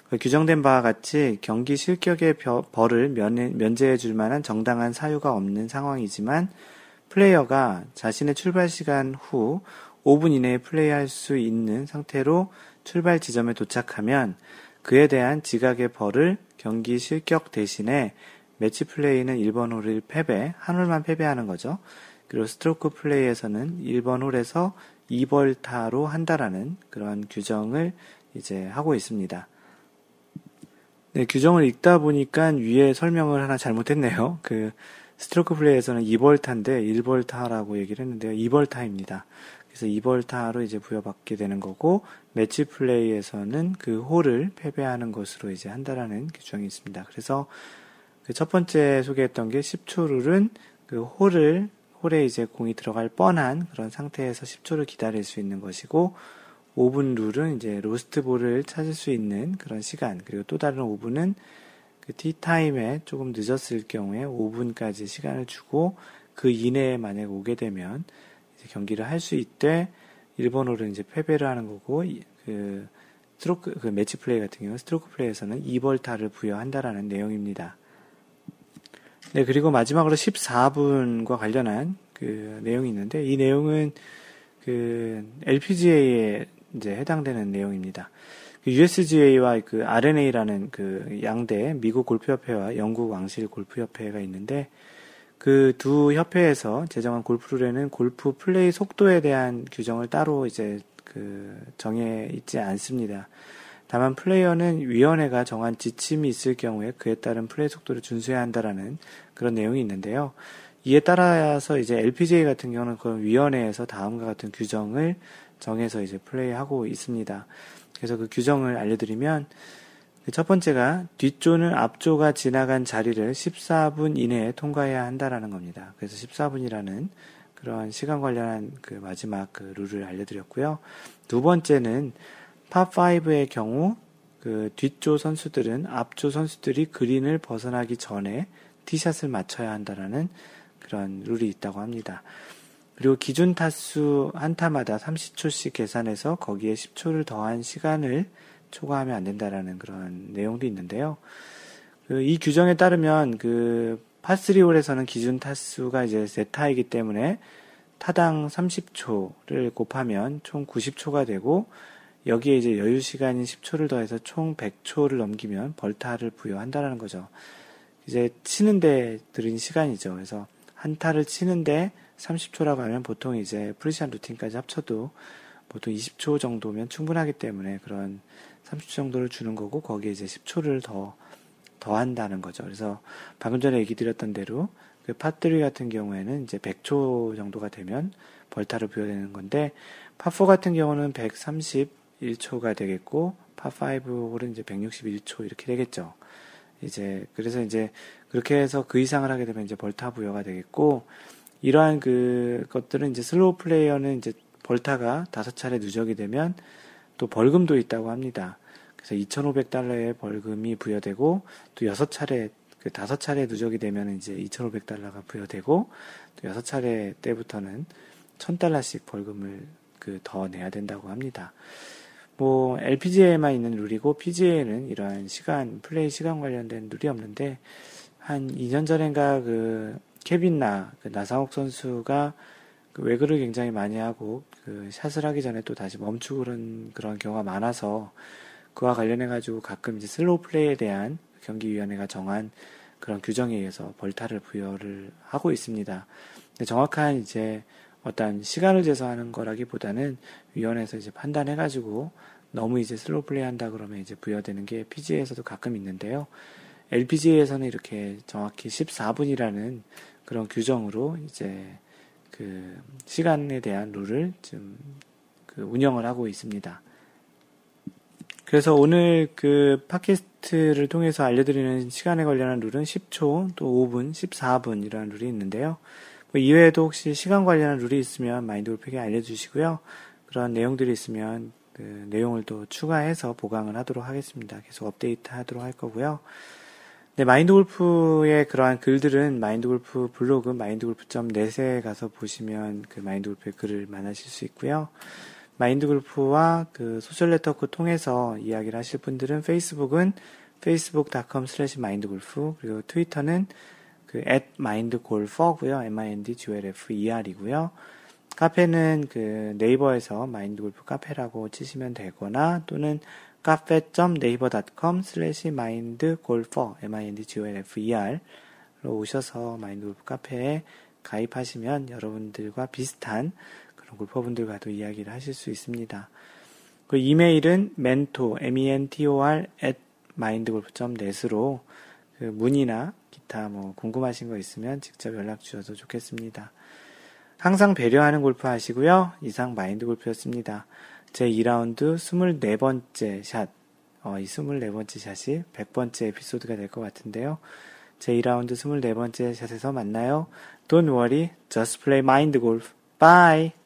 그 규정된 바와 같이 경기 실격의 벌을 면 제해 줄 만한 정당한 사유가 없는 상황이지만 플레이어가 자신의 출발 시간 후 5분 이내에 플레이할 수 있는 상태로 출발 지점에 도착하면 그에 대한 지각의 벌을 경기 실격 대신에 매치 플레이는 1번 홀을 패배, 한 홀만 패배하는 거죠. 그리고 스트로크 플레이에서는 1번 홀에서 2벌타로 한다라는 그런 규정을 이제 하고 있습니다. 네, 규정을 읽다 보니까 위에 설명을 하나 잘못했네요. 그 스트로크 플레이에서는 2벌타인데 1벌타라고 얘기를 했는데요. 2벌타입니다. 그래서 2벌타로 이제 부여받게 되는 거고 매치 플레이에서는 그 홀을 패배하는 것으로 이제 한다라는 규정이 있습니다. 그래서 그 첫 번째 소개했던 게 10초 룰은 그 홀을 홀에 이제 공이 들어갈 뻔한 그런 상태에서 10초를 기다릴 수 있는 것이고 5분 룰은 이제 로스트 볼을 찾을 수 있는 그런 시간, 그리고 또 다른 5분은 그 티타임에 조금 늦었을 경우에 5분까지 시간을 주고 그 이내에 만약 오게 되면 이제 경기를 할 수 있되 1번 홀은 이제 패배를 하는 거고 그 스트로크 그 매치 플레이 같은 경우 스트로크 플레이에서는 2벌타를 부여한다라는 내용입니다. 네, 그리고 마지막으로 14분과 관련한 그 내용이 있는데 이 내용은 그 LPGA에 이제 해당되는 내용입니다. 그 USGA와 그 R&A라는 그 양대 미국 골프협회와 영국 왕실 골프협회가 있는데 그 두 협회에서 제정한 골프룰에는 골프 플레이 속도에 대한 규정을 따로 이제 그 정해 있지 않습니다. 다만 플레이어는 위원회가 정한 지침이 있을 경우에 그에 따른 플레이 속도를 준수해야 한다라는 그런 내용이 있는데요. 이에 따라서 이제 LPGA 같은 경우는 그 위원회에서 다음과 같은 규정을 정해서 이제 플레이하고 있습니다. 그래서 그 규정을 알려드리면 그첫 번째가 뒷조는 앞조가 지나간 자리를 14분 이내에 통과해야 한다라는 겁니다. 그래서 14분이라는 그런 시간 관련한 그 마지막 그 룰을 알려드렸고요. 두 번째는 팝5의 경우 그 뒷조 선수들은 앞조 선수들이 그린을 벗어나기 전에 티샷을 맞춰야 한다라는 그런 룰이 있다고 합니다. 그리고 기준 타수 한 타마다 30초씩 계산해서 거기에 10초를 더한 시간을 초과하면 안 된다라는 그런 내용도 있는데요. 그 이 규정에 따르면 그 파3홀에서는 기준 타수가 이제 세타이기 때문에 타당 30초를 곱하면 총 90초가 되고 여기에 이제 여유 시간인 10초를 더해서 총 100초를 넘기면 벌타를 부여한다라는 거죠. 이제 치는데 들인 시간이죠. 그래서 한 타를 치는데 30초라고 하면 보통 이제 프리시안 루틴까지 합쳐도 보통 20초 정도면 충분하기 때문에 그런 30초 정도를 주는 거고 거기에 이제 10초를 더 더한다는 거죠. 그래서 방금 전에 얘기 드렸던 대로 그 파3 같은 경우에는 이제 100초 정도가 되면 벌타를 부여되는 건데 파4 같은 경우는 131초가 되겠고 파5 홀은 이제 161초 이렇게 되겠죠. 이제 그래서 이제 그렇게 해서 그 이상을 하게 되면 이제 벌타 부여가 되겠고 이러한 그 것들은 이제 슬로우 플레이어는 이제 벌타가 다섯 차례 누적이 되면 또 벌금도 있다고 합니다. 그래서 2,500달러의 벌금이 부여되고 또 여섯 차례 그 다섯 차례 누적이 되면 이제 2,500달러가 부여되고 또 여섯 차례 때부터는 1,000달러씩 벌금을 그 더 내야 된다고 합니다. 뭐 LPGA에만 있는 룰이고 PGA에는 이러한 시간 플레이 시간 관련된 룰이 없는데 한 2년 전인가 그 케빈 나, 그 나상욱 선수가 그 외그를 굉장히 많이 하고 그 샷을 하기 전에 또 다시 멈추고 그런 그런 경우가 많아서 그와 관련해 가지고 가끔 이제 슬로우 플레이에 대한 경기위원회가 정한 그런 규정에 의해서 벌타를 부여를 하고 있습니다. 근데 정확한 이제 어떤 시간을 재서 하는 거라기보다는 위원회에서 이제 판단해 가지고 너무 이제 슬로우 플레이 한다 그러면 이제 부여되는 게 PGA에서도 가끔 있는데요. LPGA에서는 이렇게 정확히 14분이라는 그런 규정으로 이제 그 시간에 대한 룰을 좀그 운영을 하고 있습니다. 그래서 오늘 그 팟캐스트를 통해서 알려드리는 시간에 관련한 룰은 10초, 또 5분, 14분이라는 룰이 있는데요. 뭐 이외에도 혹시 시간 관련한 룰이 있으면 마인드 골프에게 알려주시고요. 그런 내용들이 있으면 그 내용을 또 추가해서 보강을 하도록 하겠습니다. 계속 업데이트 하도록 할 거고요. 네, 마인드 골프의 그러한 글들은 마인드 골프 블로그 마인드 골프.net에 가서 보시면 그 마인드 골프의 글을 만나실 수 있고요. 마인드 골프와 그 소셜 네트워크 통해서 이야기를 하실 분들은 페이스북은 facebook.com slash mindgolf 그리고 트위터는 그 at mindgolfer고요. m-i-n-d-g-o-l-f-e-r이고요. 카페는 그 네이버에서 마인드 골프 카페라고 치시면 되거나 또는 cafe.naver.com slash mindgolfer m-i-n-d-g-o-l-f-e-r로 오셔서 마인드 골프 카페에 가입하시면 여러분들과 비슷한 그런 골퍼분들과도 이야기를 하실 수 있습니다. 그 이메일은 mentor, m-e-n-t-o-r at mindgolf.net으로 그 문의나 기타 뭐 궁금하신 거 있으면 직접 연락 주셔도 좋겠습니다. 항상 배려하는 골프 하시고요. 이상 마인드 골프였습니다. 제 2라운드 24번째 샷, 어, 이 24번째 샷이 100번째 에피소드가 될 것 같은데요. 제 2라운드 24번째 샷에서 만나요. Don't worry, just play mind golf. Bye!